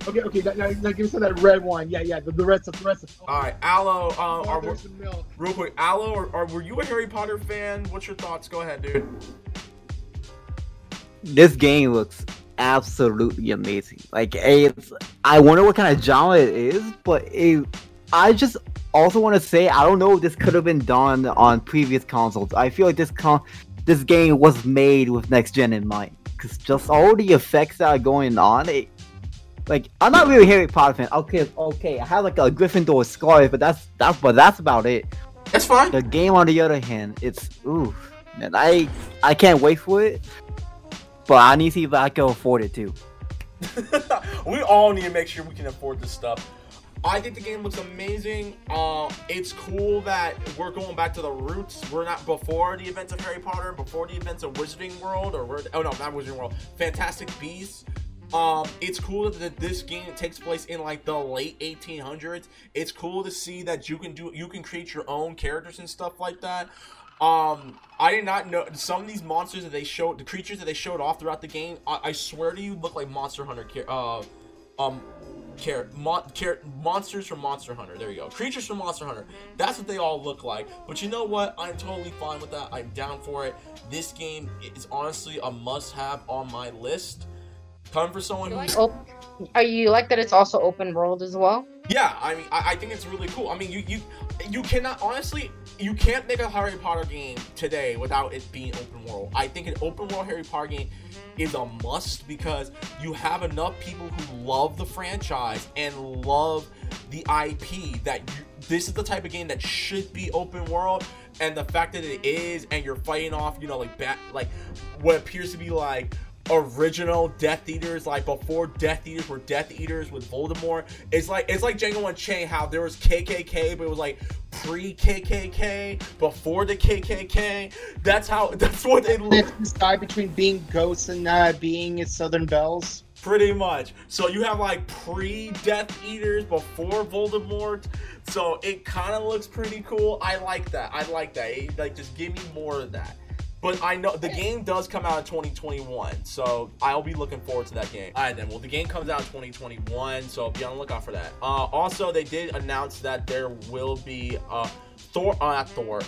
Okay, okay. Now, now, now give me some of that red wine. Yeah, yeah. The, the rest of the rest of. All right, Aloe. Um, Oh, are, there's some milk. real quick, Aloe, or, or were you a Harry Potter fan? What's your thoughts? Go ahead, dude. This game looks absolutely amazing. Like it's, I wonder what kind of genre it is, but it, I just also want to say I don't know if this could have been done on previous consoles. I feel like this con, this game was made with next gen in mind, because just all the effects that are going on. It, like I'm not really a Harry Potter fan. Okay, okay, I have like a Gryffindor scarf, but that's that's but that's about it. That's fine. The game, on the other hand, it's ooh, man, I I can't wait for it. But I need to see if I can afford it too. we all need to make sure we can afford this stuff. I think the game looks amazing. Uh, it's cool that we're going back to the roots. We're not before the events of Harry Potter, before the events of Wizarding World, or we're, oh no, not Wizarding World, Fantastic Beasts. Um, it's cool that this game takes place in like the late 1800s. It's cool to see that you can do, you can create your own characters and stuff like that. Um, I did not know some of these monsters that they showed, the creatures that they showed off throughout the game. I, I swear to you, look like Monster Hunter. Uh, um, char- mon- char- monsters from Monster Hunter. There you go. Creatures from Monster Hunter. That's what they all look like. But you know what? I'm totally fine with that. I'm down for it. This game is honestly a must-have on my list. Come for someone You who. like op- oh, are you like that? It's also open world as well. Yeah, I mean, I, I think it's really cool. I mean, you you you cannot honestly, you can't make a Harry Potter game today without it being open world. I think an open world Harry Potter game is a must because you have enough people who love the franchise and love the IP that you, this is the type of game that should be open world. And the fact that it is, and you're fighting off, you know, like bat, like what appears to be like original Death Eaters, like before Death Eaters were Death Eaters with Voldemort. It's like it's like Django Unchained, how there was KKK, but it was like pre KKK, before the KKK. That's how. That's what they look. It's this guy between being ghosts and uh, being Southern Belles. Pretty much. So you have like pre Death Eaters before Voldemort. So it kind of looks pretty cool. I like that. I like that. It- like just give me more of that. But I know the game does come out in 2021, so I'll be looking forward to that game. All right, then. Well, the game comes out in 2021, so be on the lookout for that. Uh, also, they did announce that there will be uh, Thor, uh, not Thor,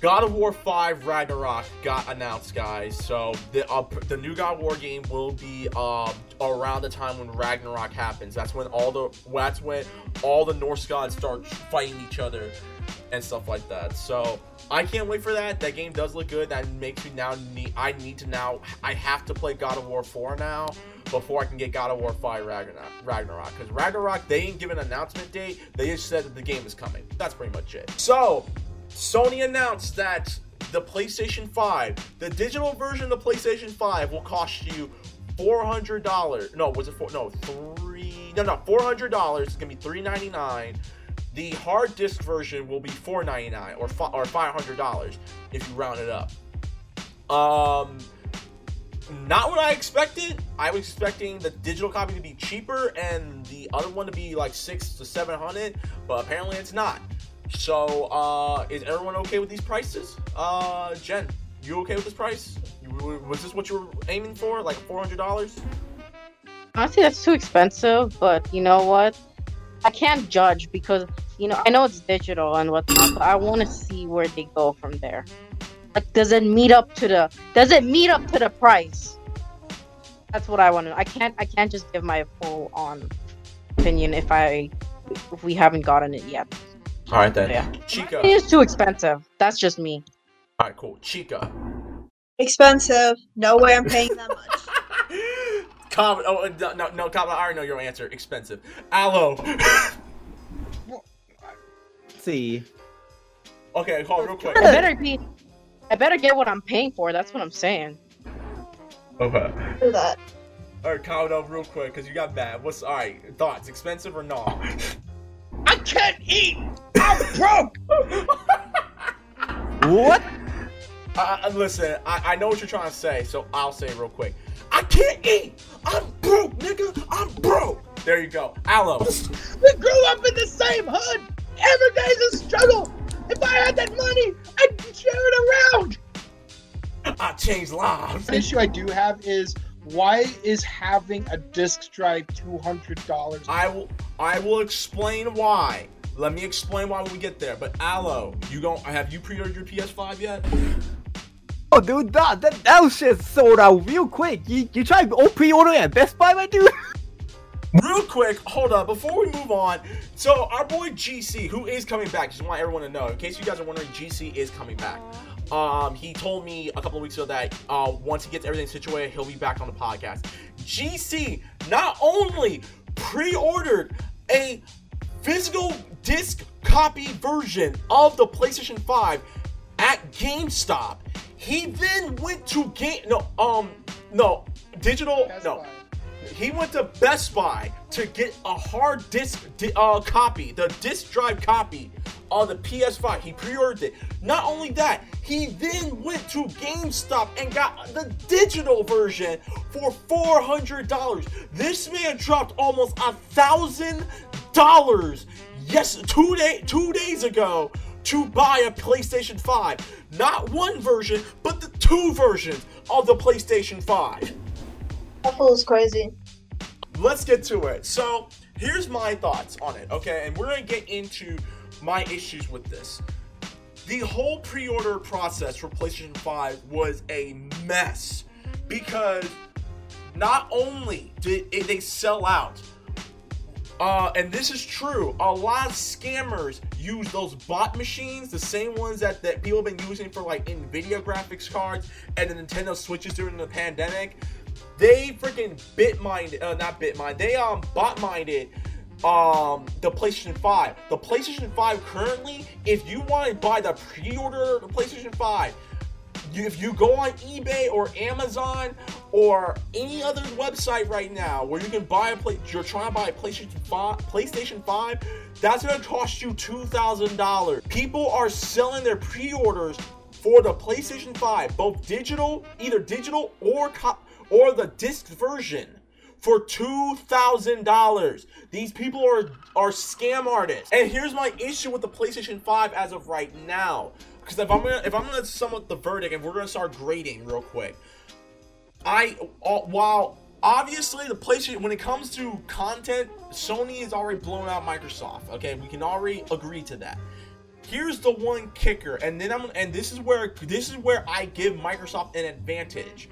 God of War 5 Ragnarok got announced, guys. So the uh, the new God of War game will be um, around the time when Ragnarok happens. That's when all the that's when all the Norse gods start fighting each other and stuff like that. So I can't wait for that. That game does look good. That makes me now need I need to now I have to play God of War 4 now before I can get God of War 5 Ragnarok. Because Ragnarok they didn't give an announcement date. They just said that the game is coming. That's pretty much it. So Sony announced that the PlayStation 5, the digital version of the PlayStation 5 will cost you $400. No, was it four? No, three. No, no, $400. It's to be $399. The hard disk version will be 499 or, fi- or $500 if you round it up. Um, not what I expected. I was expecting the digital copy to be cheaper and the other one to be like six to seven hundred, but apparently it's not. So, uh, is everyone okay with these prices? Uh, Jen, you okay with this price? You, was this what you were aiming for, like four hundred dollars? Honestly, that's too expensive. But you know what? I can't judge because you know, I know it's digital and whatnot, but I want to see where they go from there. Like, does it meet up to the? Does it meet up to the price? That's what I want to. I can't. I can't just give my full on opinion if I if we haven't gotten it yet. All right then. Yeah. Chica. It is too expensive. That's just me. All right, cool. Chica. Expensive. No way I'm paying that much. Comment. Oh no, no, no. Comment. I already know your answer. Expensive. Aloe. Let's see. okay, hold on, real quick. I better be. I better get what I'm paying for. That's what I'm saying. Okay. Do that. All right, comment up real quick because you got mad. What's all right? Thoughts? Expensive or not? I can't eat. I'm broke. What? Uh, uh, listen, I, I know what you're trying to say, so I'll say it real quick. I can't eat. I'm broke, nigga. I'm broke. There you go. Aloe. We grew up in the same hood. Every day's a struggle. If I had that money, I'd share it around. I changed lives. The issue I do have is why is having a disc drive two hundred dollars? I will. I will explain why. Let me explain why when we get there. But Aloe, you don't have you pre-ordered your PS5 yet? Oh, dude, that that, that shit sold out real quick. You you tried oh, to pre-order at Best Buy, my dude? Real quick, hold up. Before we move on, so our boy GC, who is coming back, just want everyone to know, in case you guys are wondering, GC is coming back. Um, he told me a couple of weeks ago that uh, once he gets everything situated, he'll be back on the podcast. GC not only pre-ordered a physical disc copy version of the PlayStation 5 at GameStop, he then went to game no um no digital Best no Buy. He went to Best Buy to get a hard disk uh, copy, the disc drive copy of the PS5. He pre-ordered it. Not only that, he then went to GameStop and got the digital version for four hundred dollars. This man dropped almost a thousand dollars. Yes, two day two days ago to buy a PlayStation 5. Not one version, but the two versions of the PlayStation 5 That fool is crazy. Let's get to it. So, here's my thoughts on it, okay? And we're gonna get into my issues with this. The whole pre order process for PlayStation 5 was a mess because not only did they sell out, uh, and this is true. A lot of scammers use those bot machines, the same ones that, that people have been using for like NVIDIA graphics cards and the Nintendo Switches during the pandemic. They freaking bit minded, uh, not bit minded. They um bot minded um the PlayStation 5. The PlayStation 5 currently, if you want to buy the pre-order the PlayStation 5, you, if you go on eBay or Amazon or any other website right now where you can buy a play, you're trying to buy a PlayStation 5, PlayStation 5, that's gonna cost you two thousand dollars. People are selling their pre-orders for the PlayStation 5, both digital, either digital or or the disc version. For two thousand dollars, these people are are scam artists. And here's my issue with the PlayStation 5 as of right now. Because if I'm gonna if I'm gonna sum up the verdict and we're gonna start grading real quick, I uh, while obviously the PlayStation when it comes to content, Sony is already blown out Microsoft. Okay, we can already agree to that. Here's the one kicker, and then I'm and this is where this is where I give Microsoft an advantage.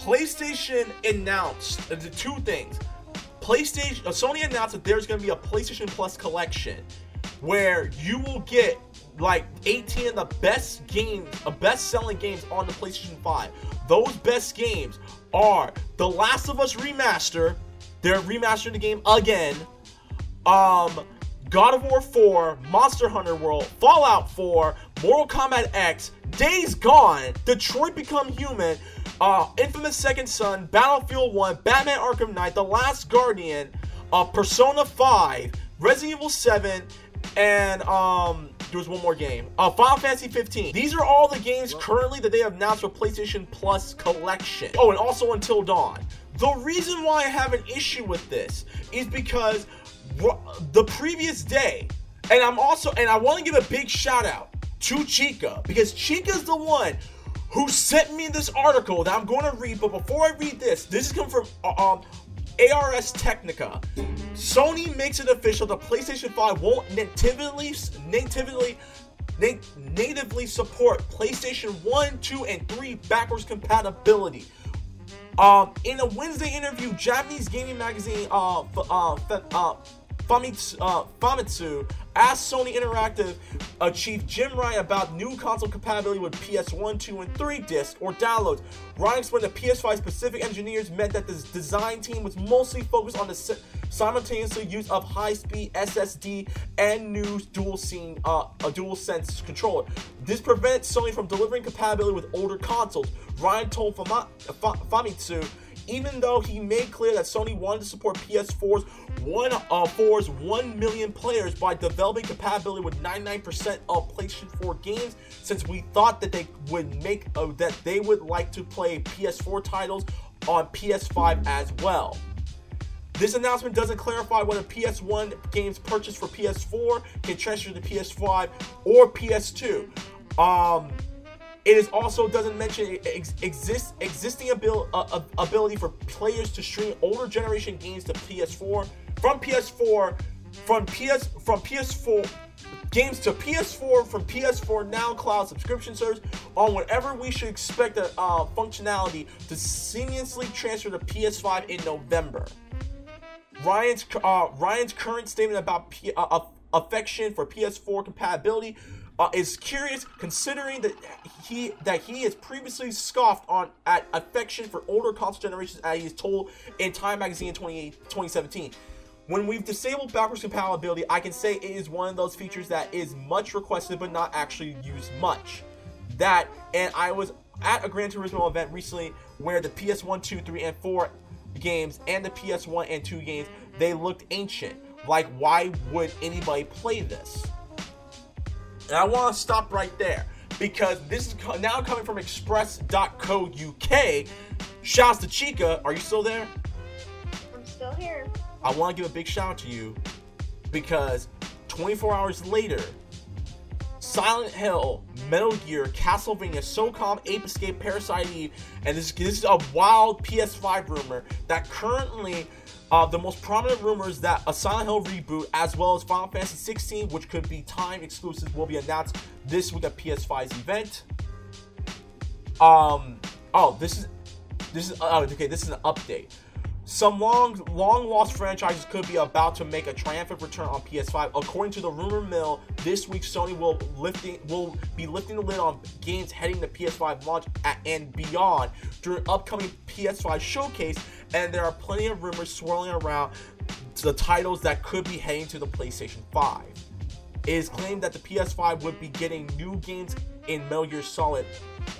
PlayStation announced uh, the two things. PlayStation, uh, Sony announced that there's going to be a PlayStation Plus collection where you will get like 18 of the best games, uh, best selling games on the PlayStation 5. Those best games are The Last of Us Remaster. They're remastering the game again. Um, God of War 4, Monster Hunter World, Fallout 4, Mortal Kombat X, Days Gone, Detroit Become Human, uh, Infamous Second Son, Battlefield 1, Batman Arkham Knight, The Last Guardian, uh, Persona 5, Resident Evil 7, and um, there was one more game. Uh, Final Fantasy 15. These are all the games currently that they have announced for PlayStation Plus collection. Oh, and also Until Dawn. The reason why I have an issue with this is because the previous day, and I'm also, and I want to give a big shout out to Chica because Chica's the one who sent me this article that I'm going to read. But before I read this, this is coming from uh, um ARS Technica. Sony makes it official the PlayStation 5 won't natively natively na- natively support PlayStation 1, 2, and 3 backwards compatibility. Um, in a Wednesday interview, Japanese gaming magazine uh, f- uh, f- uh, Famitsu, uh, asked Sony Interactive uh, chief Jim Ryan about new console compatibility with PS1, 2, and 3 discs or downloads. Ryan explained that PS5 specific engineers meant that the design team was mostly focused on the si- simultaneously use of high-speed SSD and new dual scene, uh, a dual sense controller. This prevents Sony from delivering compatibility with older consoles. Ryan told Fama- Fa- Famitsu even though he made clear that Sony wanted to support PS4's one uh, 4's 1 million players by developing compatibility with 99% of PlayStation 4 games, since we thought that they would make uh, that they would like to play PS4 titles on PS5 as well. This announcement doesn't clarify whether PS1 games purchased for PS4 can transfer to PS5 or PS2. Um, it is also doesn't mention ex- exist existing abil- uh, ability for players to stream older generation games to PS4 from PS4 from PS from PS4 games to PS4 from PS4 Now Cloud subscription service on whatever we should expect the uh, functionality to seamlessly transfer to PS5 in November. Ryan's uh, Ryan's current statement about P- uh, affection for PS4 compatibility uh, is curious considering that he that he has previously scoffed on at affection for older console generations as he is told in Time Magazine in 2017. When we've disabled backwards compatibility, I can say it is one of those features that is much requested but not actually used much. That and I was at a Gran Turismo event recently where the PS1, 2, 3, and 4 games and the PS1 and 2 games they looked ancient. Like why would anybody play this? And I want to stop right there because this is co- now coming from express.co.uk. Shouts to Chica. Are you still there? I'm still here. I want to give a big shout out to you because 24 hours later, Silent Hill, Metal Gear, Castlevania, SOCOM, Ape Escape, Parasite Eve, and this, this is a wild PS5 rumor that currently uh, the most prominent rumors that a Silent Hill reboot, as well as Final Fantasy 16, which could be time exclusive, will be announced this week at PS5's event. Um, oh, this is this is oh, okay. This is an update. Some long, long lost franchises could be about to make a triumphant return on PS5. According to the rumor mill, this week Sony will lifting will be lifting the lid on games heading to PS5 launch at, and beyond during upcoming PS5 showcase. And there are plenty of rumors swirling around the titles that could be heading to the PlayStation 5. It is claimed that the PS5 would be getting new games in Metal Gear Solid,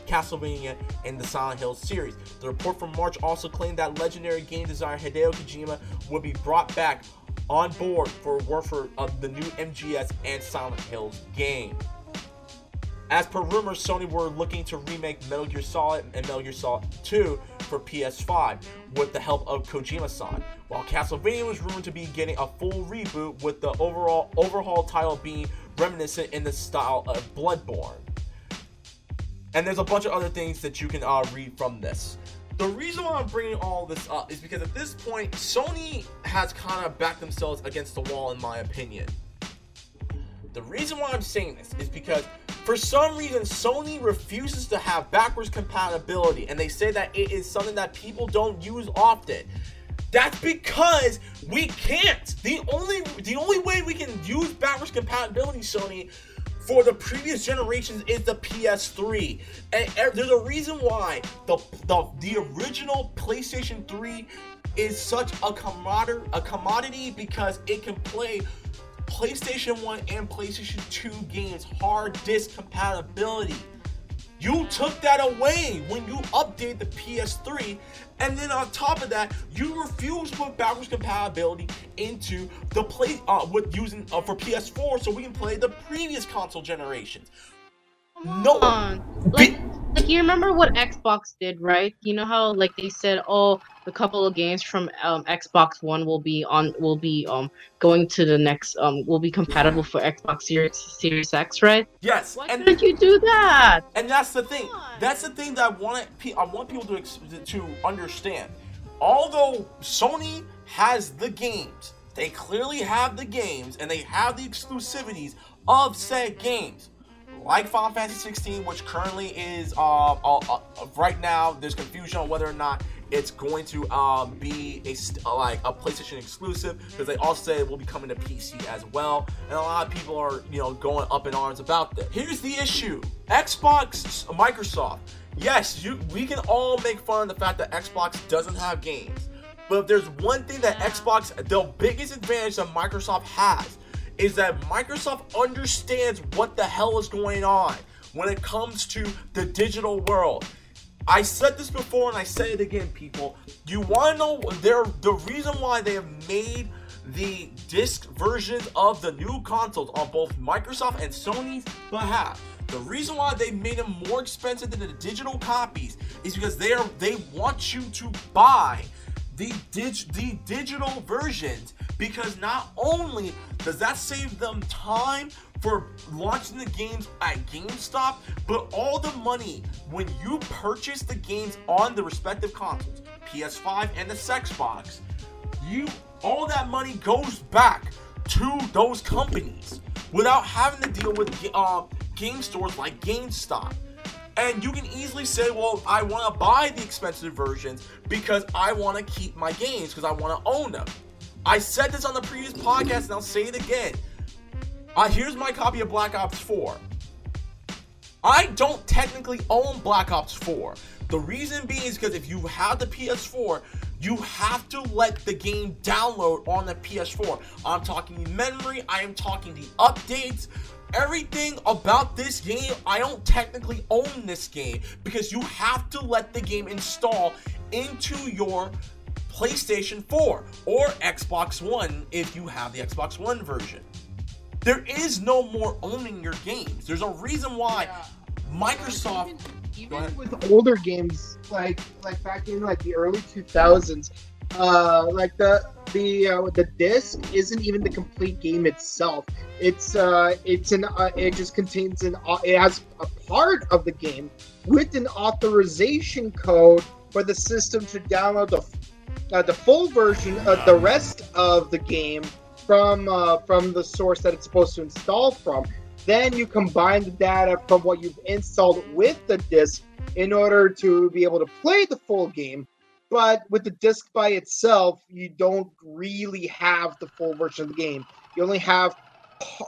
Castlevania, and the Silent Hill series. The report from March also claimed that legendary game designer Hideo Kojima would be brought back on board for work for the new MGS and Silent Hills game. As per rumors, Sony were looking to remake Metal Gear Solid and Metal Gear Solid 2 for PS5 with the help of Kojima-san, while Castlevania was rumored to be getting a full reboot with the overall overhaul title being reminiscent in the style of Bloodborne. And there's a bunch of other things that you can uh, read from this. The reason why I'm bringing all this up is because at this point, Sony has kind of backed themselves against the wall, in my opinion. The reason why I'm saying this is because for some reason Sony refuses to have backwards compatibility and they say that it is something that people don't use often. That's because we can't. The only the only way we can use backwards compatibility Sony for the previous generations is the PS3. And there's a reason why the the, the original PlayStation 3 is such a commodity a commodity because it can play PlayStation 1 and PlayStation 2 games hard disk compatibility. You took that away when you updated the PS3, and then on top of that, you refuse to put backwards compatibility into the play uh, with using uh, for PS4, so we can play the previous console generations. No, on. Like, like you remember what Xbox did, right? You know how like they said, oh, a couple of games from um, Xbox One will be on, will be um going to the next, um, will be compatible for Xbox Series Series X, right? yes, Why and couldn't you do that? And that's the thing. That's the thing that I want pe- I want people to to understand. although Sony has the games, they clearly have the games and they have the exclusivities of said games. Like Final Fantasy 16, which currently is uh, uh, uh, right now, there's confusion on whether or not it's going to um, be a uh, like a PlayStation exclusive because they also say it will be coming to PC as well, and a lot of people are you know going up in arms about that. Here's the issue: Xbox, Microsoft. Yes, you we can all make fun of the fact that Xbox doesn't have games, but if there's one thing that Xbox, the biggest advantage that Microsoft has, is that Microsoft understands what the hell is going on when it comes to the digital world. I said this before and I say it again, people. You want to know their the reason why they have made the disc versions of the new consoles on both Microsoft and Sony's behalf. The reason why they made them more expensive than the digital copies is because they are they want you to buy the dig, the digital versions because not only does that save them time for launching the games at GameStop, but all the money when you purchase the games on the respective consoles, PS5 and the Xbox, you all that money goes back to those companies without having to deal with uh, game stores like GameStop. And you can easily say, well, I want to buy the expensive versions because I want to keep my games because I want to own them. I said this on the previous podcast and I'll say it again. Uh, here's my copy of Black Ops 4. I don't technically own Black Ops 4. The reason being is because if you have the PS4, you have to let the game download on the PS4. I'm talking memory, I am talking the updates, everything about this game. I don't technically own this game because you have to let the game install into your PlayStation 4 or Xbox One if you have the Xbox One version. There is no more owning your games. There's a reason why Microsoft. Even with older games like like back in like the early 2000s uh like the the uh, the disc isn't even the complete game itself it's uh it's an uh, it just contains an uh, it has a part of the game with an authorization code for the system to download the uh, the full version of the rest of the game from uh, from the source that it's supposed to install from then you combine the data from what you've installed with the disk in order to be able to play the full game. But with the disc by itself, you don't really have the full version of the game. You only have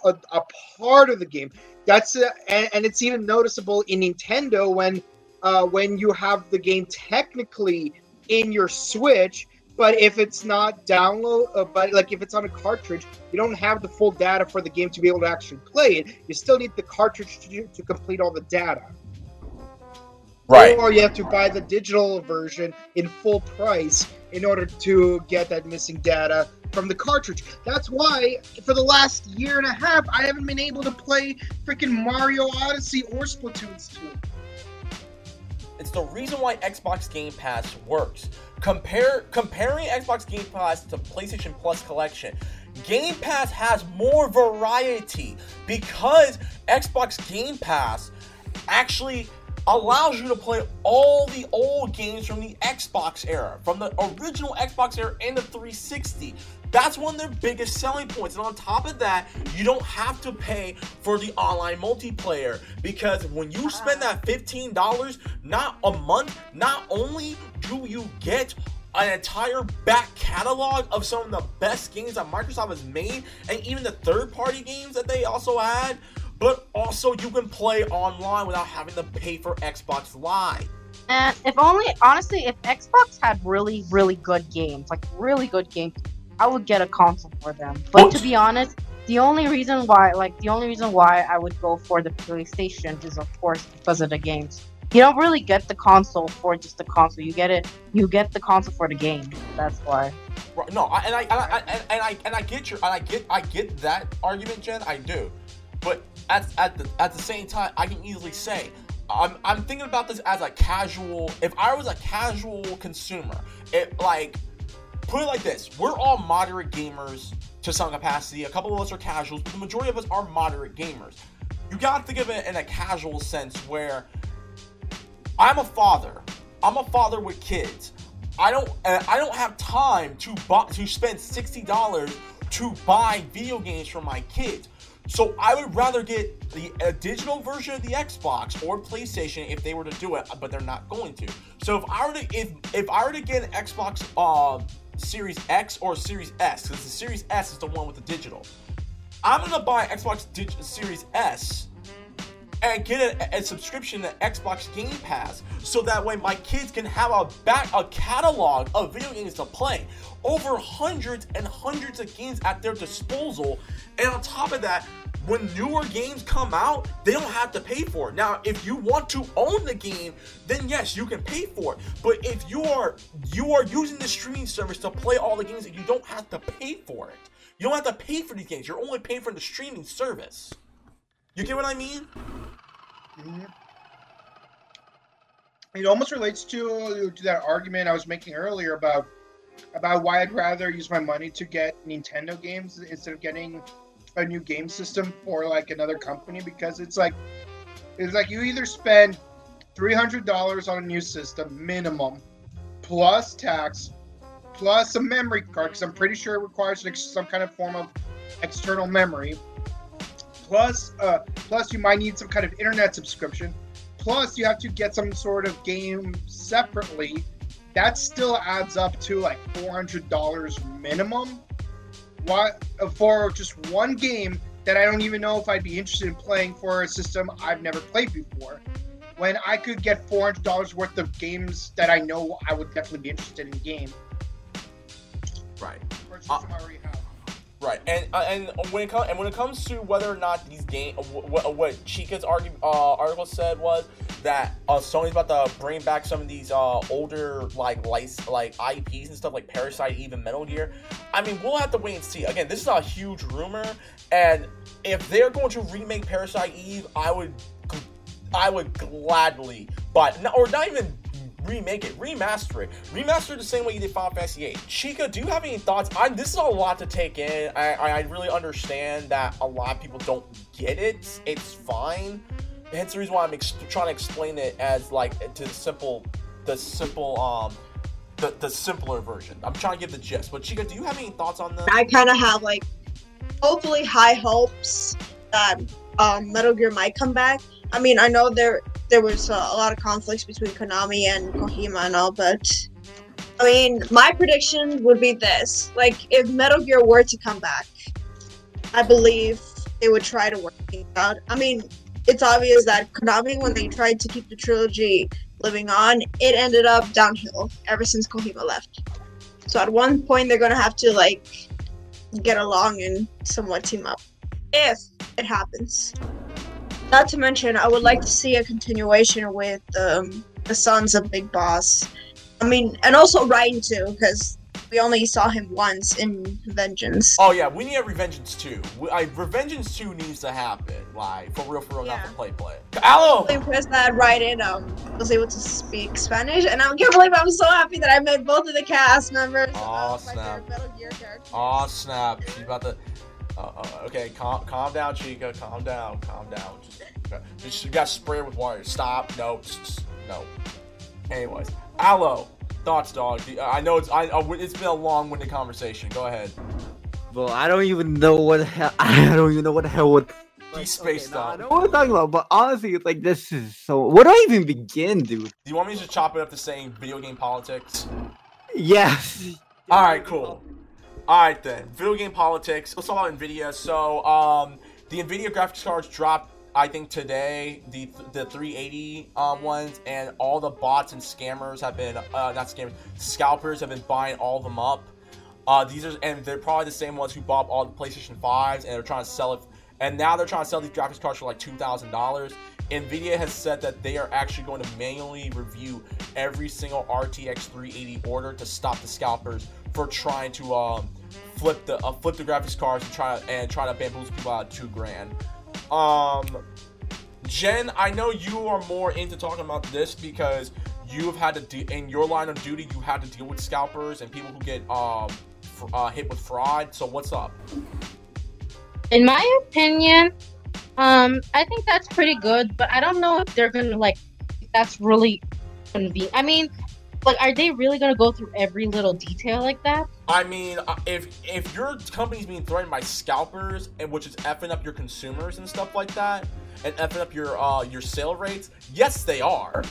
a, a part of the game. That's uh, and, and it's even noticeable in Nintendo when uh, when you have the game technically in your Switch, but if it's not download, uh, but like if it's on a cartridge, you don't have the full data for the game to be able to actually play it. You still need the cartridge to, to complete all the data. Right. Or you have to buy the digital version in full price in order to get that missing data from the cartridge. That's why for the last year and a half I haven't been able to play freaking Mario Odyssey or Splatoon 2. It's the reason why Xbox Game Pass works. Compare comparing Xbox Game Pass to PlayStation Plus collection. Game Pass has more variety because Xbox Game Pass actually allows you to play all the old games from the Xbox era, from the original Xbox era and the 360. That's one of their biggest selling points. And on top of that, you don't have to pay for the online multiplayer because when you spend that $15 not a month, not only do you get an entire back catalog of some of the best games that Microsoft has made and even the third party games that they also had, but also you can play online without having to pay for Xbox Live. And if only, honestly, if Xbox had really, really good games, like really good games, I would get a console for them. But oh. to be honest, the only reason why, like, the only reason why I would go for the PlayStation is, of course, because of the games. You don't really get the console for just the console. You get it. You get the console for the game. That's why. Right, No, I, and I, and I and, and I and I get your and I get I get that argument, Gen. I do, but at at the at the same time, I can easily say I'm I'm thinking about this as a casual. If I was a casual consumer, it like put it like this: we're all moderate gamers to some capacity. A couple of us are casuals, but the majority of us are moderate gamers. You gotta think of it in a casual sense where I'm a father. I'm a father with kids. I don't uh, I don't have time to buy to spend sixty dollars to buy video games for my kids. So I would rather get the a digital version of the Xbox or PlayStation if they were to do it, but they're not going to. So if I were to if if I were to get an Xbox uh, Series X or Series S, because the Series S is the one with the digital, I'm gonna buy Xbox Series S and get a, a subscription to Xbox Game Pass so that way my kids can have a back a catalog of video games to play. Over hundreds and hundreds of games at their disposal, and on top of that, when newer games come out, they don't have to pay for it. Now, if you want to own the game, then yes, you can pay for it. But if you are you are using the streaming service to play all the games, you don't have to pay for it. You don't have to pay for these games. You're only paying for the streaming service. You get what I mean? Mhm. It almost relates to to that argument I was making earlier about about why I'd rather use my money to get Nintendo games instead of getting a new game system for like another company because it's like it's like you either spend three hundred dollars on a new system minimum plus tax plus a memory card because I'm pretty sure it requires like, some kind of form of external memory plus uh plus you might need some kind of internet subscription plus you have to get some sort of game separately that still adds up to like $400 minimum. What for just one game that i don't even know if i'd be interested in playing for a system i've never played before when i could get $400 worth of games that i know i would definitely be interested in game. Right. for Right, and uh, and when it comes and when it comes to whether or not these game, what, what Chica's argue, uh, article said was that uh, Sony's about to bring back some of these uh, older like lice, like IPs and stuff like Parasite, even Metal Gear. I mean, we'll have to wait and see. Again, this is a huge rumor, and if they're going to remake Parasite Eve, I would, I would gladly, but or not even remake it, remaster it, remaster it the same way you did Final Fantasy VIII. Chica, do you have any thoughts? I, this is a lot to take in. I, I, really understand that a lot of people don't get it. It's fine. Hence the reason why I'm ex- trying to explain it as like to the simple, the simple, um, the, the simpler version. I'm trying to give the gist. But Chica, do you have any thoughts on this? I kind of have like hopefully high hopes that um, Metal Gear might come back. I mean, I know there there was uh, a lot of conflicts between Konami and Kojima and all, but I mean, my prediction would be this: like, if Metal Gear were to come back, I believe they would try to work it out. I mean, it's obvious that Konami, when they tried to keep the trilogy living on, it ended up downhill ever since Kojima left. So at one point, they're gonna have to like get along and somewhat team up if it happens. Not to mention, I would like to see a continuation with um, the sons of Big Boss. I mean, and also Ryan too, because we only saw him once in Vengeance. Oh yeah, we need a Revengeance 2. We, I, Revengeance 2 needs to happen. Like, for real, for real, not Yeah. for play play. Aloe! I'm impressed that Ryan um, was able to speak Spanish, and I can't believe I'm so happy that I met both of the cast members. Of snap. Metal Gear characters. Oh snap! She's about to. Uh, uh, okay, calm, calm down, Chica. Calm down, calm down. Just, just you got sprayed with water. Stop. No, just, just- no. Anyways, Aloe, thoughts, dog. I know it's I, uh, it's been a long-winded conversation. Go ahead. Well, I don't even know what the hell. I don't even know what the hell would. He's spaced okay, nah, I out. know what we're talking about, but honestly, it's like this is so. Where do I even begin, dude? Do you want me to just chop it up to saying video game politics? Yes. All right, cool. All right then, video game politics. Let's talk about Nvidia. So, um, the Nvidia graphics cards dropped, I think today, the the 380 um, ones, and all the bots and scammers have been, uh, not scammers, scalpers have been buying all of them up. Uh, these are, and they're probably the same ones who bought all the PlayStation 5s, and they're trying to sell it. And now they're trying to sell these graphics cards for like two thousand dollars. Nvidia has said that they are actually going to manually review every single RTX 380 order to stop the scalpers for trying to um, flip the uh, flip the graphics cards and try and try to bamboozle people out two grand. Um, Gen, I know you are more into talking about this because you have had to de- in your line of duty you had to deal with scalpers and people who get um fr- uh, hit with fraud. So what's up? In my opinion, um, I think that's pretty good, but I don't know if they're gonna like. That's really convenient. I mean, Like, are they really gonna go through every little detail like that? I mean, uh, if if your company's being threatened by scalpers and which is effing up your consumers and stuff like that, and effing up your uh your sale rates, yes, they are.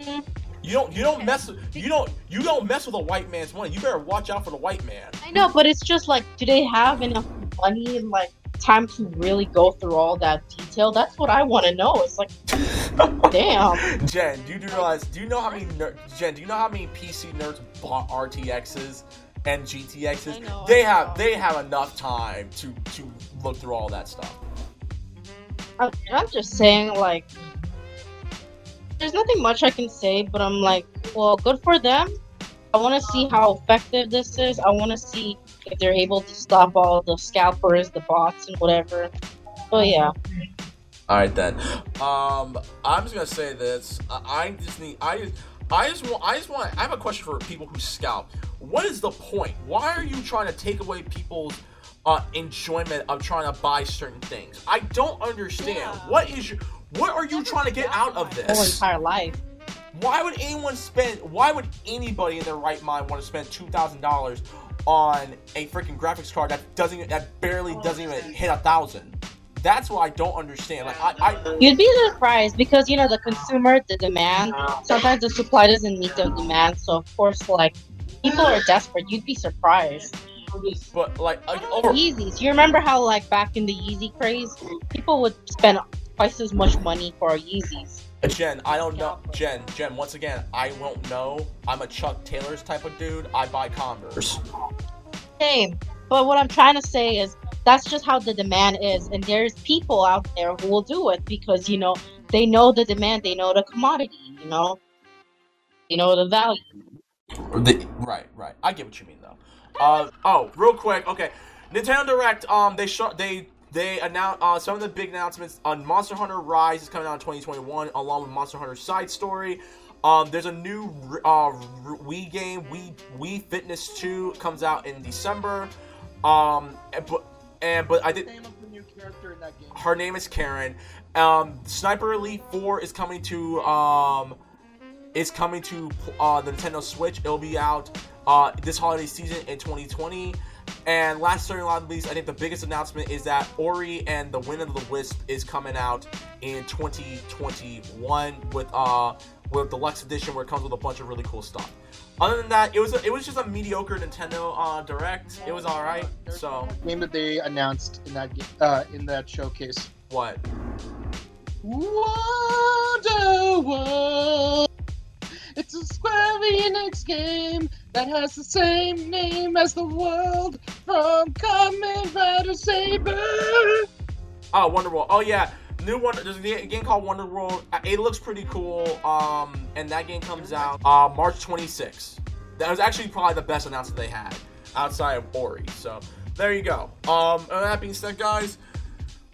Mm. You don't you don't mess with, you don't you don't mess with a white man's money. You better watch out for the white man. I know, but it's just like, do they have enough money and like time to really go through all that detail? That's what I want to know. It's like, damn. Gen, do you realize? Do you know how many ner- Gen? Do you know how many PC nerds bought RTXs and GTXs? I know, they I have know. they have enough time to to look through all that stuff. I'm, I'm just saying, like, there's nothing much I can say, but I'm like, well, good for them. I want to see how effective this is. I want to see if they're able to stop all the scalpers, the bots, and whatever. But yeah, All right then. Um, I'm just gonna say this. I, I just need. I just. I just want. I just want. I have a question for people who scalp. What is the point? Why are you trying to take away people's uh, enjoyment of trying to buy certain things? I don't understand. Yeah. What is your? What are you trying to get out of whole this? entire life. Why would anyone spend? Why would anybody in their right mind want to spend two thousand dollars on a freaking graphics card that doesn't that barely doesn't even hit a thousand? That's what I don't understand. Like I, I You'd be surprised because you know the consumer, the demand. Sometimes the supply doesn't meet the demand, so of course, like people are desperate. You'd be surprised. but like uh, over. Yeezys. You remember how like back in the Yeezy craze, people would spend twice as much money for Yeezys. Gen, I don't know. Gen, Gen. Once again, I won't know. I'm a Chuck Taylor's type of dude. I buy Converse. Same. But what I'm trying to say is that's just how the demand is, and there's people out there who will do it because you know they know the demand, they know the commodity, you know, they know the value. The- right, right. I get what you mean though. Uh oh, real quick. Okay, Nintendo Direct. Um, they shot. They they announced uh, some of the big announcements on Monster Hunter Rise is coming out in 2021, along with Monster Hunter Side Story. Um, there's a new uh, Wii game, Wii Wii Fitness 2, comes out in December. Um, and- but and but I did Name of the new character in that game. her name is Karen. Um, Sniper Elite 4 is coming to um, is coming to uh, the Nintendo Switch. It'll be out uh, this holiday season in 2020. And last certainly not least, I think the biggest announcement is that Ori and the Will of the Wisp is coming out in 2021 with uh with deluxe edition where it comes with a bunch of really cool stuff. Other than that, it was a, it was just a mediocre Nintendo uh, Direct. It was all right. So one game that they announced in that uh, in that showcase. what? Wonder World. It's a Square Enix game that has the same name as the world from Kamen Rider Saber. Oh, Wonderworld. Oh yeah, new one. There's a game called Wonder World. It looks pretty cool. Um, and that game comes out uh, March 26th. That was actually probably the best announcement they had outside of Ori. So there you go. Um, and that being said, guys.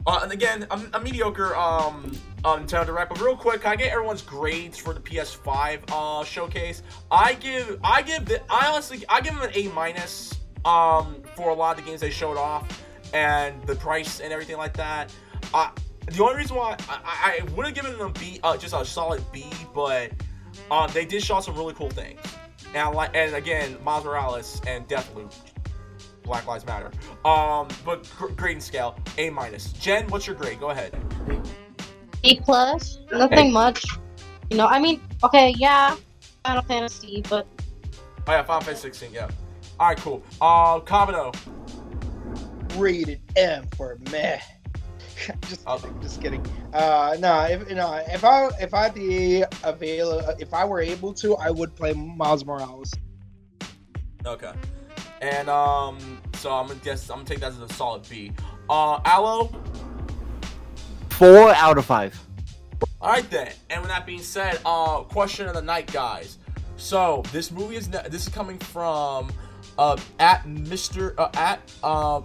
Uh, and again, a, a mediocre um uh, Nintendo Direct. But real quick, can I get everyone's grades for the PS5 uh showcase? I give I give the I honestly I give them an A minus um for a lot of the games they showed off and the price and everything like that. Uh, the only reason why I, I, I would have given them B, uh, just a solid B, but um, they did show some really cool things. And like, and again, Miles Morales and Deathloop, Black Lives Matter. Um, but gr- grading scale, A minus. Gen, what's your grade? Go ahead. B plus, nothing much. You know, I mean, okay, yeah, Final Fantasy, but Oh yeah, Final Fantasy 16. Yeah. All right, cool. Uh, Kabuto. Rated M for meh. just Oh. kidding, just kidding. Uh, no, if you know, if I if I'd be avail, if I were able to, I would play Miles Morales. Okay. And um, so I'm gonna guess I'm gonna take that as a solid B. Uh, Aloe. Four out of five. All right then. And with that being said, uh, question of the night, guys. So this movie is ne- this is coming from uh at Mr. Uh, at uh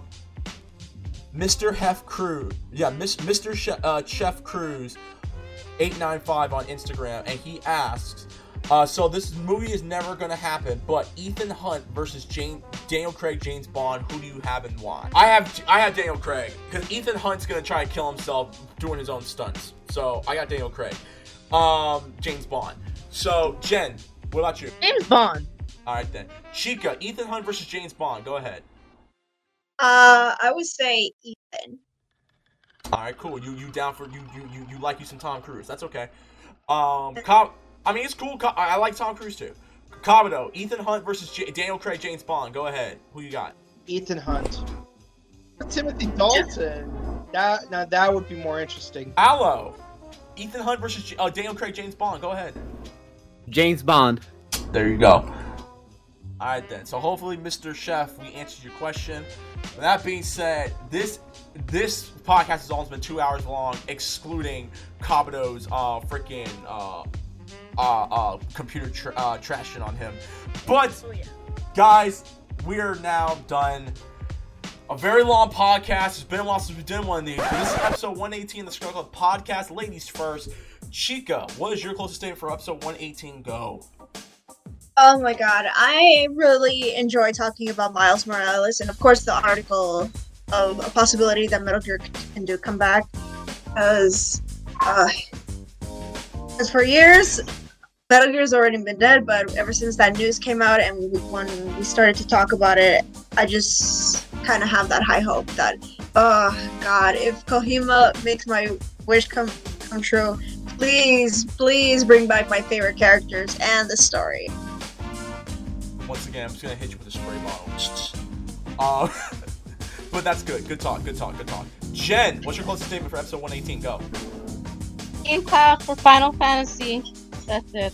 Mr. Hef Cruz. Yeah, Miss Mr. Chef, uh, Chef Cruz, eight nine five on Instagram, and he asks. Uh, so this movie is never gonna happen, but Ethan Hunt versus Jane, Daniel Craig, James Bond. Who do you have and why? I have I have Daniel Craig because Ethan Hunt's gonna try to kill himself doing his own stunts. So I got Daniel Craig, um, James Bond. So Gen, what about you? James Bond. All right then. Chica, Ethan Hunt versus James Bond. Go ahead. Uh, I would say Ethan. All right, cool. You you down for you you you, you like you some Tom Cruise? That's okay. Um, Cob- I mean it's cool. I I like Tom Cruise too. Commodore, Ethan Hunt versus J- Daniel Craig, James Bond. Go ahead. Who you got? Ethan Hunt. Timothy Dalton. That now that would be more interesting. Aloe, Ethan Hunt versus J- uh, Daniel Craig, James Bond. Go ahead. James Bond. There you go. All right then. So hopefully, Mr. Chef, we answered your question. With that being said, this this podcast has almost been two hours long, excluding Kabuto's uh freaking uh uh uh computer tra- uh, trashing on him. But guys, we are now done. A very long podcast. It's been a while since we've did one of these. This is episode 118 of the Scrub Club podcast. Ladies first. Chica, what is your closest statement for episode 118? Go. Oh my god, I really enjoy talking about Miles Morales and of course the article of a possibility that Metal Gear can do come back. Because uh, for years, Metal Gear's already been dead, but ever since that news came out and we, when we started to talk about it, I just kind of have that high hope that, oh god, if Kojima makes my wish come come true, please, please bring back my favorite characters and the story. Once again, I'm just gonna hit you with a spray bottle. Uh, but that's good. Good talk. Good talk. Good talk. Gen, what's your closest statement for episode 118? Go. Game Pass for Final Fantasy. That's it.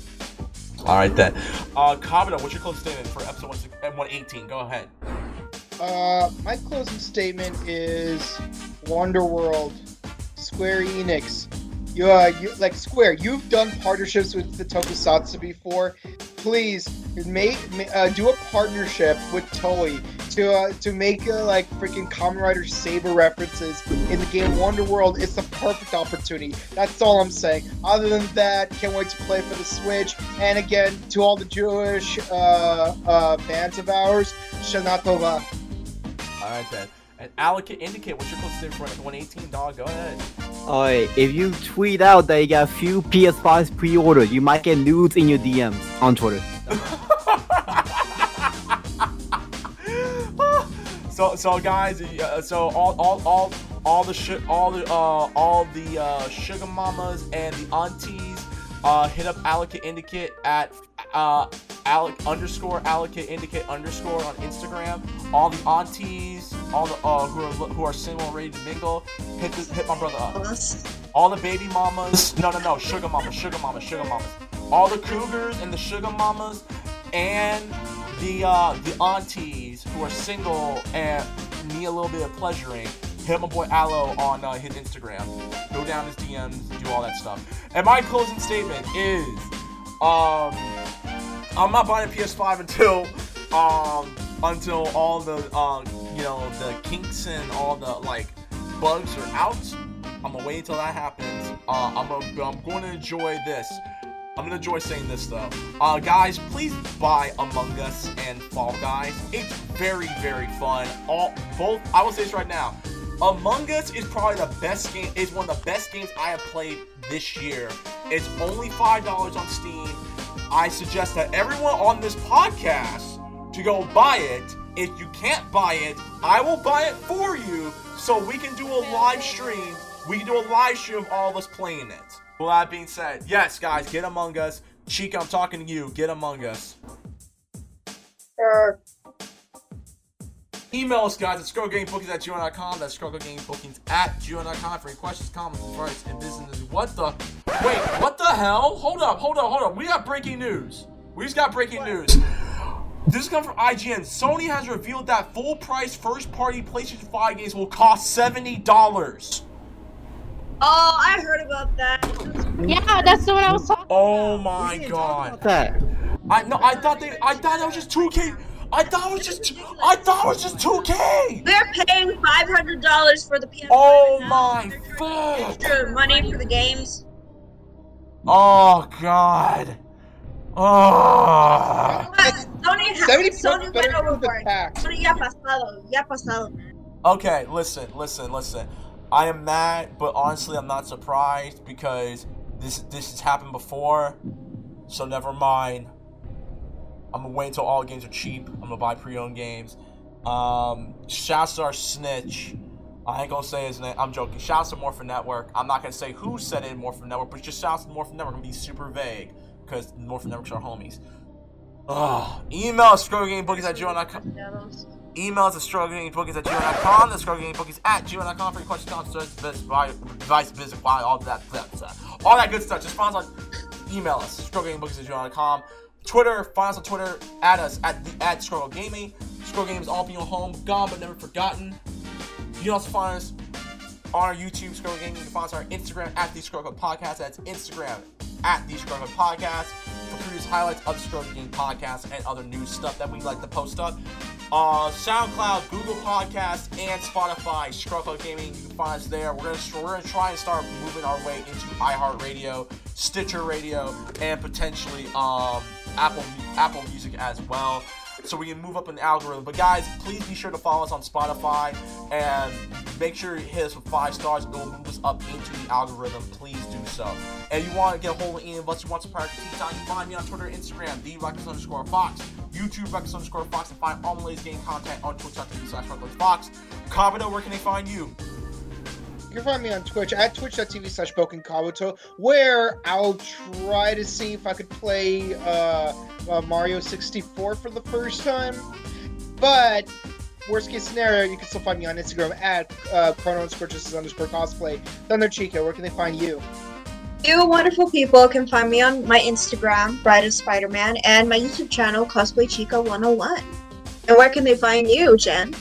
All right then. Uh, Kabuto, what's your closing statement for episode 118? Go ahead. Uh, my closing statement is Wonderworld, Square Enix. You, uh, you like Square. You've done partnerships with the Tokusatsu before. Please make ma- uh, do a partnership with Toei to uh, to make uh, like freaking Kamen Rider Saber references in the game Wonder World. It's the perfect opportunity. That's all I'm saying. Other than that, can't wait to play for the Switch. And again, to all the Jewish uh, uh, fans of ours, Shana Tova. All right then. And Alec, indicate what's your closest statement for 118, dog. Go ahead. Alright, if you tweet out that you got a few PS5s pre-order, you might get nudes in your DMs on Twitter. so so guys, uh, so all all all all the sh- all the uh all the uh sugar mamas and the aunties uh hit up Allocate Indicate at uh underscore Allocate Indicate underscore on Instagram. All the aunties, all the uh who are who are single and ready to mingle, hit this, hit my brother up. All the baby mamas, no no no, sugar mamas, sugar mamas, sugar mamas. All the cougars and the sugar mamas and the uh, the aunties who are single and need a little bit of pleasuring, hit my boy Aloe on uh, his Instagram. Go down his DMs, do all that stuff. And my closing statement is, um, I'm not buying a PS5 until um until all the um you know the kinks and all the like bugs are out. I'm gonna wait until that happens. Uh, I'm gonna, I'm going to enjoy this. I'm gonna enjoy saying this though. Uh, guys, please buy Among Us and Fall Guys. It's very, very fun. All both. I will say this right now. Among Us is probably the best game. Is one of the best games I have played this year. It's only five dollars on Steam. I suggest that everyone on this podcast to go buy it. If you can't buy it, I will buy it for you so we can do a live stream. We can do a live stream of all of us playing it. Well, that being said, yes, guys, get Among Us. Chica, I'm talking to you. Get Among Us. Sure. Email us, guys, at scrollgamebookings at gmail.com. That's scrollgamebookings at gmail.com for any questions, comments, advice, and business. What the? Wait, what the hell? Hold up, hold up, hold up. We got breaking news. We just got breaking news. This comes from IGN. Sony has revealed that full price first party PlayStation 5 games will cost $70. Oh, I heard about that. Yeah, that's the one I was talking. Oh about. Oh my god. That. I no, I thought they, I thought that was just 2K. I thought it was just, I thought it was just 2K. They're paying five hundred dollars for the PS5. Oh now. my They're god. Extra money for the games. Oh god. Oh. Sony, ha- 70 Sony bucks went better than the overboard. tax. Sony ya pasado, ya pasado. Okay, listen, listen, listen. I am mad, but honestly, I'm not surprised because this this has happened before. so never mind. I'm gonna wait until all games are cheap. I'm gonna buy pre-owned games. Um, shouts to our snitch. I ain't gonna say his name. I'm joking. Shouts to Morphin Network. I'm not gonna say who said it in Morphin Network, but just shouts to Morphin Network. I'm gonna be super vague because Morphin Networks are homies. Ugh. Email us scrollgamebookies at gmail.com. Email us at scrollgamebookies at gmail.com. The scrollgamebookies at gmail.com for your questions, comments, advice, advice, business, why, all that, that, all that good stuff. Just find us on email us scrollgamebookies at gmail.com. Twitter, find us on Twitter, add us at the at Scrub Club Gaming. Scroll Games all being home, gone but never forgotten. You can also find us on our YouTube, Scrub Club Gaming. You can find us on our Instagram at the Scrub Club Podcast. That's Instagram at the Scrub Club Podcast for previous highlights of the Scrub Club Gaming Podcast and other new stuff that we like to post up. Uh, SoundCloud, Google Podcast, and Spotify, Code Gaming. You can find us there. We're gonna we're gonna try and start moving our way into iHeartRadio, Stitcher Radio, and potentially um Apple Apple Music as well. So we can move up in the algorithm. But guys, please be sure to follow us on Spotify and make sure you hit us with five stars. It will move us up into the algorithm. Please do so. And you want to get a hold of any of us, you want some prior tea time, you find me on Twitter, Instagram, the Reckless underscore Fox, YouTube Reckless underscore Fox, and find all my latest game content on twitch.tv slash Fox. Kabuto, where can they find you? You can find me on Twitch at twitch.tv slash Kabuto, where I'll try to see if I could play uh, uh, Mario 64 for the first time. But worst case scenario, you can still find me on Instagram at uh, chrono underscore cosplay. Thunder Chica, where can they find you? You wonderful people can find me on my Instagram, Bride of Spider Man, and my YouTube channel, Cosplay Chica 101. And where can they find you, Gen?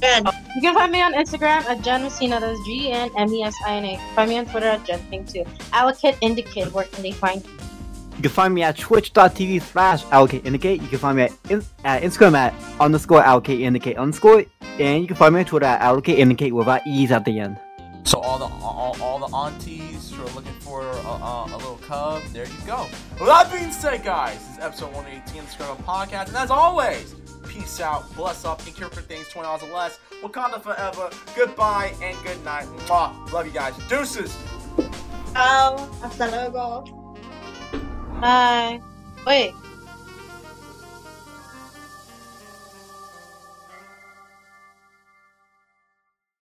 Gen. You can find me on Instagram at Gen Messina, that's G N M E S I N A. Find me on Twitter at Jen Thing too. Allocate Indicate, where can they find you? You can find me at twitch.tv slash allocate indicate. You can find me at, in, at Instagram at underscore allocate indicate underscore. And you can find me on Twitter at allocate indicate without E's at the end. So all the all, all the aunties who are looking for a, a, a little cub, there you go. With that being said, guys, this is episode 118 of the Scrub Podcast, and as always, peace out, bless up, and cure for things twenty dollars or less. Wakanda forever. Goodbye and good night. Mwah. Love you guys. Deuces. Ciao. Hasta luego. Bye. Wait.